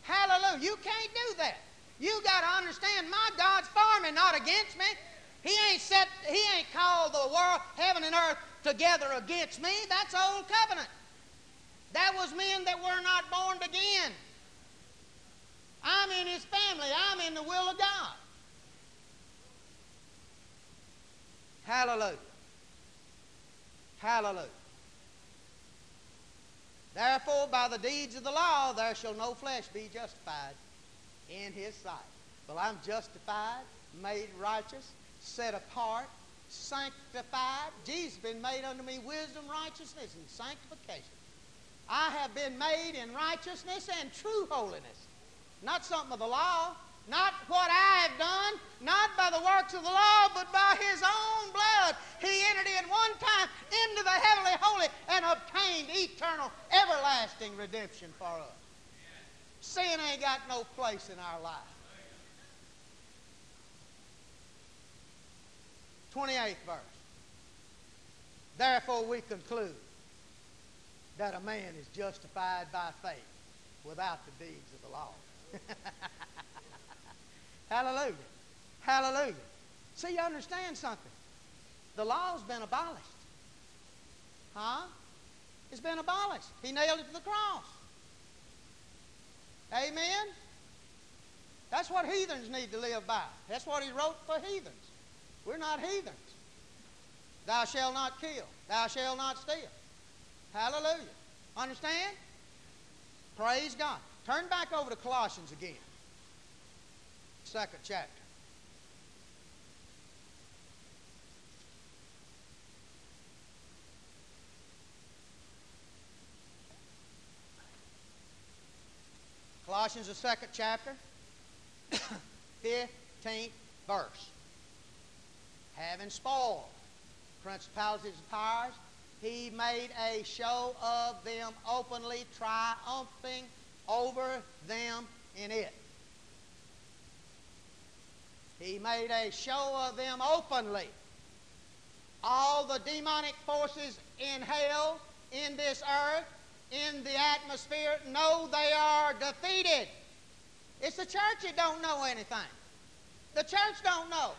Hallelujah. You can't do that. You got to understand my God's for me, not against me. He ain't set, he ain't called the world, heaven and earth together against me. That's old covenant. That was men that were not born again. I'm in his family. I'm in the will of God. Hallelujah. Hallelujah. Therefore, by the deeds of the law, there shall no flesh be justified in his sight. Well, I'm justified, made righteous, set apart, sanctified. Jesus been made unto me wisdom, righteousness, and sanctification. I have been made in righteousness and true holiness. Not something of the law, not what I have done, not by the works of the law, but by his own blood. He entered in one time into the heavenly holy and obtained eternal, everlasting redemption for us. Sin ain't got no place in our life. 28th verse. Therefore, we conclude that a man is justified by faith without the deeds of the law. [LAUGHS] Hallelujah. Hallelujah. See, you understand something. The law's been abolished. Huh? It's been abolished. He nailed it to the cross. Amen? That's what heathens need to live by. That's what he wrote for heathens. We're not heathens. Thou shalt not kill. Thou shalt not steal. Hallelujah. Understand? Praise God. Turn back over to Colossians again. Second chapter. Colossians, the second chapter, [COUGHS] 15th verse having spoiled principalities and powers, he made a show of them openly, triumphing over them in it. He made a show of them openly. All the demonic forces in hell, in this earth, in the atmosphere, know they are defeated. It's the church that don't know anything. The church don't know.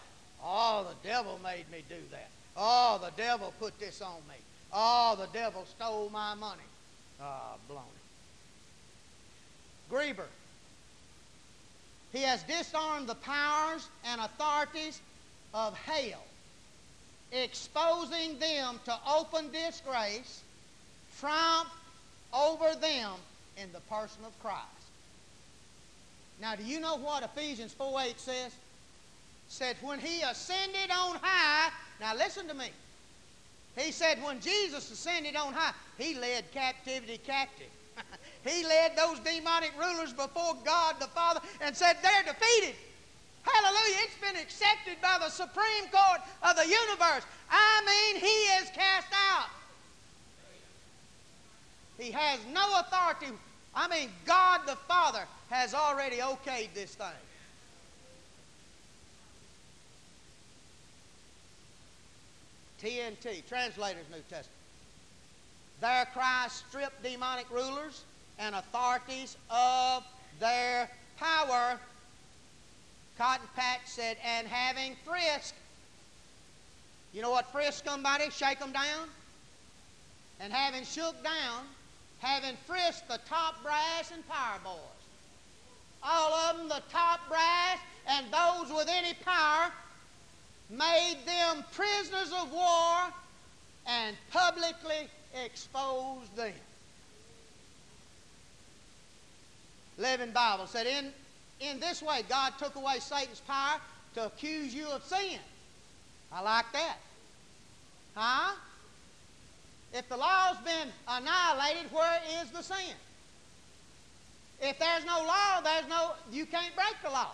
Oh, the devil made me do that. Oh, the devil put this on me. Oh, the devil stole my money. Ah, oh, blown it. Greber. He has disarmed the powers and authorities of hell, exposing them to open disgrace, triumph over them in the person of Christ. Now, do you know what Ephesians 4 8 says? said, when he ascended on high, now listen to me. He said, when Jesus ascended on high, he led captivity captive. He led those demonic rulers before God the Father and said, they're defeated. Hallelujah. It's been accepted by the Supreme Court of the universe. I mean, he is cast out. He has no authority. I mean, God the Father has already okayed this thing. TNT, Translators New Testament. There Christ stripped demonic rulers and authorities of their power. Cotton Patch said, and having frisked, you know what frisk somebody? Shake them down? And having shook down, having frisked the top brass and power boys. All of them, the top brass and those with any power, made them prisoners of war and publicly exposed them. Living Bible said, in, in this way, God took away Satan's power to accuse you of sin. I like that. Huh? If the law's been annihilated, where is the sin? If there's no law, there's no you can't break the law.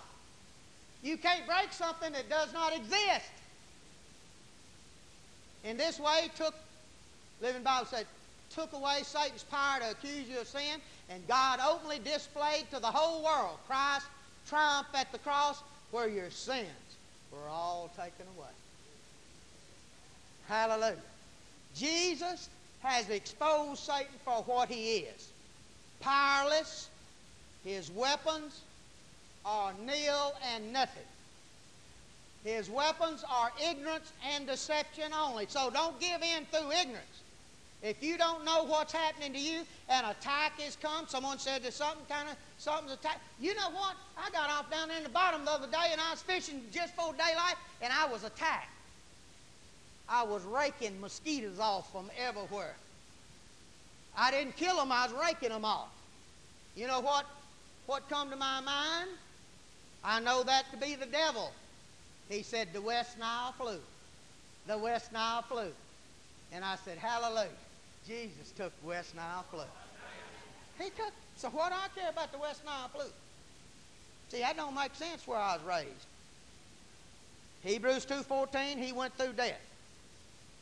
You can't break something that does not exist. In this way, took Living Bible said, took away Satan's power to accuse you of sin, and God openly displayed to the whole world Christ's triumph at the cross where your sins were all taken away. Hallelujah. Jesus has exposed Satan for what he is powerless, his weapons are nil and nothing. His weapons are ignorance and deception only. So don't give in through ignorance. If you don't know what's happening to you, an attack has come, someone said there's something kind of something's attack. You know what? I got off down there in the bottom the other day and I was fishing just for daylight and I was attacked. I was raking mosquitoes off from everywhere. I didn't kill them, I was raking them off. You know what? What come to my mind? I know that to be the devil. He said, The West Nile flu. The West Nile flu. And I said, Hallelujah. Jesus took West Nile flu. He took, so what do I care about the West Nile flu? See, that don't make sense where I was raised. Hebrews 2.14, he went through death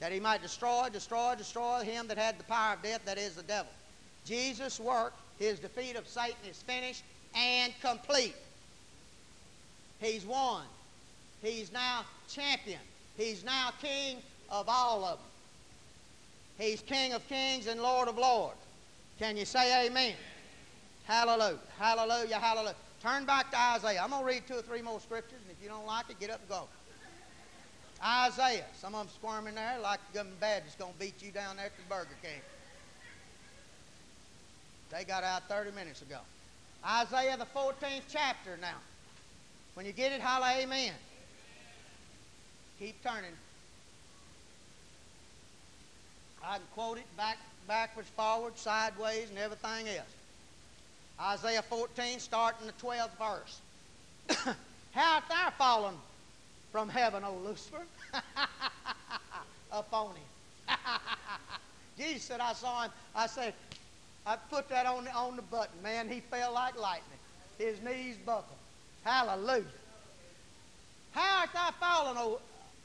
that he might destroy, destroy, destroy him that had the power of death, that is the devil. Jesus' work, his defeat of Satan is finished and complete. He's won. He's now champion. He's now king of all of them. He's King of kings and Lord of lords. Can you say amen? Hallelujah. Hallelujah. Hallelujah. Turn back to Isaiah. I'm going to read two or three more scriptures, and if you don't like it, get up and go. Isaiah. Some of them squirming there like the government Baptist going to beat you down there at the Burger King. They got out 30 minutes ago. Isaiah, the 14th chapter now. When you get it, holla amen. Keep turning. I can quote it back, backwards, forward, sideways, and everything else. Isaiah 14, starting the 12th verse. [COUGHS] How art thou fallen from heaven, O Lucifer, [LAUGHS] upon him. [LAUGHS] Jesus said, I saw him. I said, I put that on, the, on the button. Man, he fell like lightning. His knees buckled. Hallelujah. How art thou fallen, o,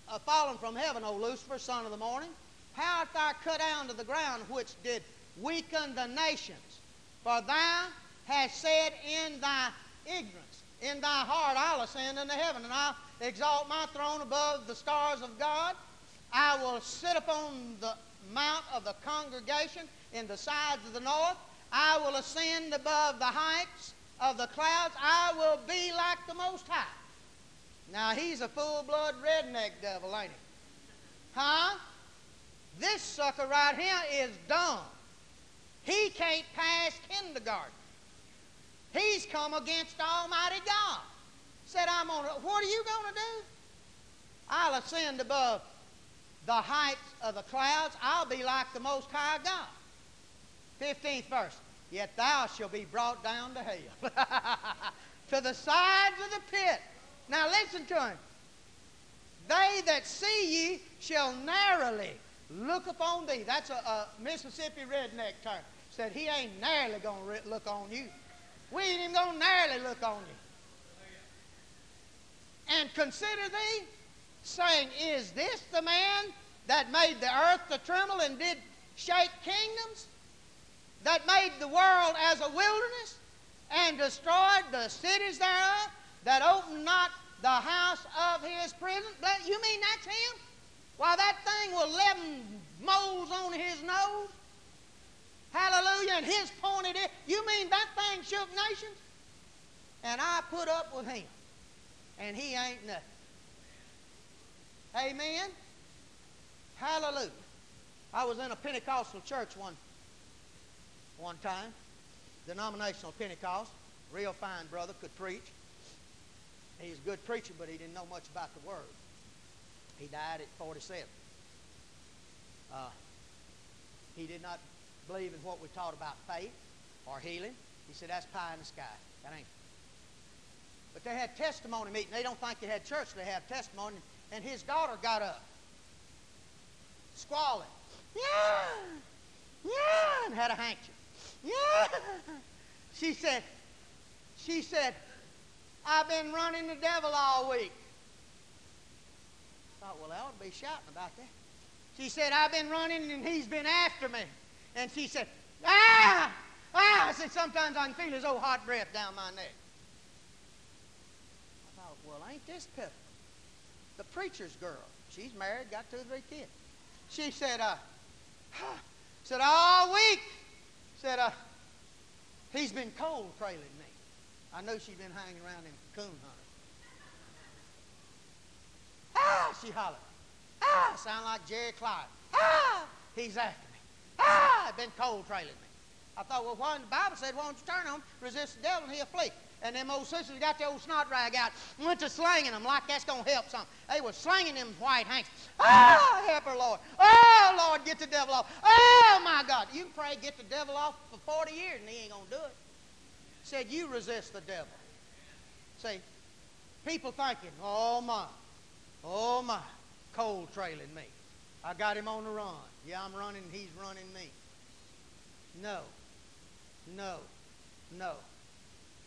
uh, fallen from heaven, O Lucifer, son of the morning? How art thou cut down to the ground, which did weaken the nations? For thou hast said in thy ignorance, in thy heart, I'll ascend into heaven, and I'll exalt my throne above the stars of God. I will sit upon the mount of the congregation in the sides of the north. I will ascend above the heights of the clouds. I will be like the Most High. Now, he's a full blood redneck devil, ain't he? Huh? This sucker right here is dumb. He can't pass kindergarten. He's come against Almighty God said, I'm on what are you going to do? I'll ascend above the heights of the clouds. I'll be like the Most High God. 15th verse. Yet thou shalt be brought down to hell, [LAUGHS] to the sides of the pit. Now listen to him. They that see ye shall narrowly look upon thee. That's a, a Mississippi redneck term. Said he ain't narrowly going to look on you. We ain't even going to narrowly look on you and consider thee, saying, Is this the man that made the earth to tremble and did shake kingdoms? That made the world as a wilderness and destroyed the cities thereof? That opened not the house of his prison? You mean that's him? Why, that thing with 11 moles on his nose. Hallelujah. And his pointed it. You mean that thing shook nations? And I put up with him. And he ain't nothing. Amen. Hallelujah. I was in a Pentecostal church one, one time, denominational Pentecost. Real fine brother, could preach. He's a good preacher, but he didn't know much about the Word. He died at 47. Uh, he did not believe in what we taught about faith or healing. He said, that's pie in the sky. That ain't. But they had testimony meeting. They don't think they had church. They have testimony. And his daughter got up, squalling. Yeah, yeah, and had a handkerchief. Yeah. She said, she said, I've been running the devil all week. Thought, well, I ought to be shouting about that. She said, I've been running and he's been after me. And she said, ah, ah. I said, sometimes I can feel his old hot breath down my neck. I thought, well, ain't this pitiful? The preacher's girl. She's married, got two or three kids. She said, uh, said, all week, said, uh, he's been cold trailing me. I know she's been hanging around in coon hunter. Ah, she hollered. Ah, sound like Jerry Clark. Ah, he's after me. Ah, been cold trailing me. I thought, well, why the Bible said, why don't you turn on, resist the devil, and he'll flee. And them old sisters got the old snot rag out, went to slinging them like that's going to help some. They were slinging them white hanks. Ah, help her, Lord. Oh, Lord, get the devil off. Oh, my God. You can pray, get the devil off for 40 years, and he ain't going to do it. Said, you resist the devil. See, people thinking, oh, my, oh, my, cold trailing me. I got him on the run. Yeah, I'm running, he's running me. No, no, no.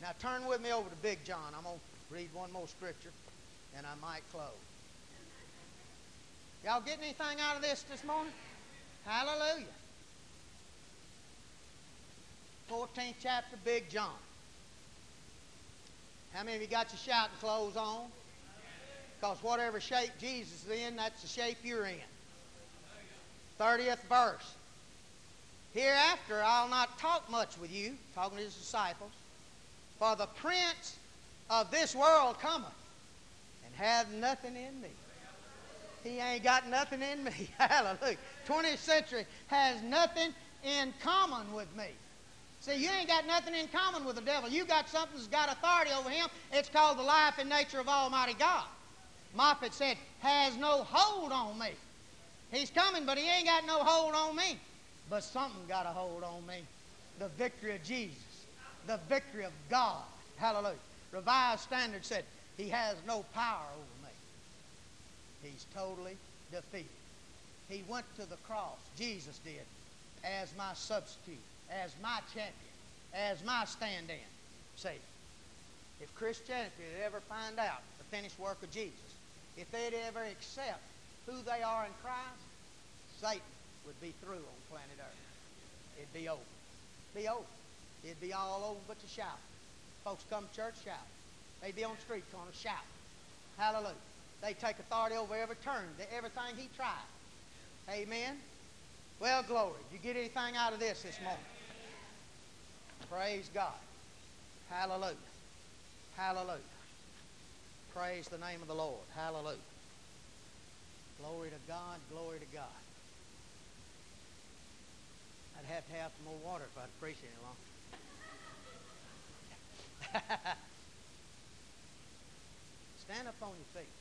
Now turn with me over to Big John. I'm going to read one more scripture, and I might close. Y'all getting anything out of this this morning? Hallelujah. 14th chapter, Big John. How many of you got your shouting clothes on? Because whatever shape Jesus is in, that's the shape you're in. 30th verse. Hereafter I'll not talk much with you, talking to his disciples, for the prince of this world cometh and hath nothing in me. He ain't got nothing in me. [LAUGHS] Hallelujah. 20th century has nothing in common with me. See, you ain't got nothing in common with the devil. You got something that's got authority over him. It's called the life and nature of Almighty God. Moffat said, has no hold on me. He's coming, but he ain't got no hold on me. But something got a hold on me. The victory of Jesus. The victory of God. Hallelujah. Revised Standard said, he has no power over me. He's totally defeated. He went to the cross, Jesus did, as my substitute, as my champion, as my stand-in. See, if Christianity ever find out the finished work of Jesus, if they'd ever accept who they are in Christ, Satan would be through on planet Earth. It'd be over. Be over. It'd be all over but to shout. Folks come to church, shout. They'd be on the street corner, shout. Hallelujah. They take authority over every turn, everything he tried. Amen. Well, glory. You get anything out of this this morning? Praise God. Hallelujah. Hallelujah. Praise the name of the Lord. Hallelujah. Glory to God. Glory to God. I'd have to have some more water if I'd preach any longer. [LAUGHS] Stand up on your feet.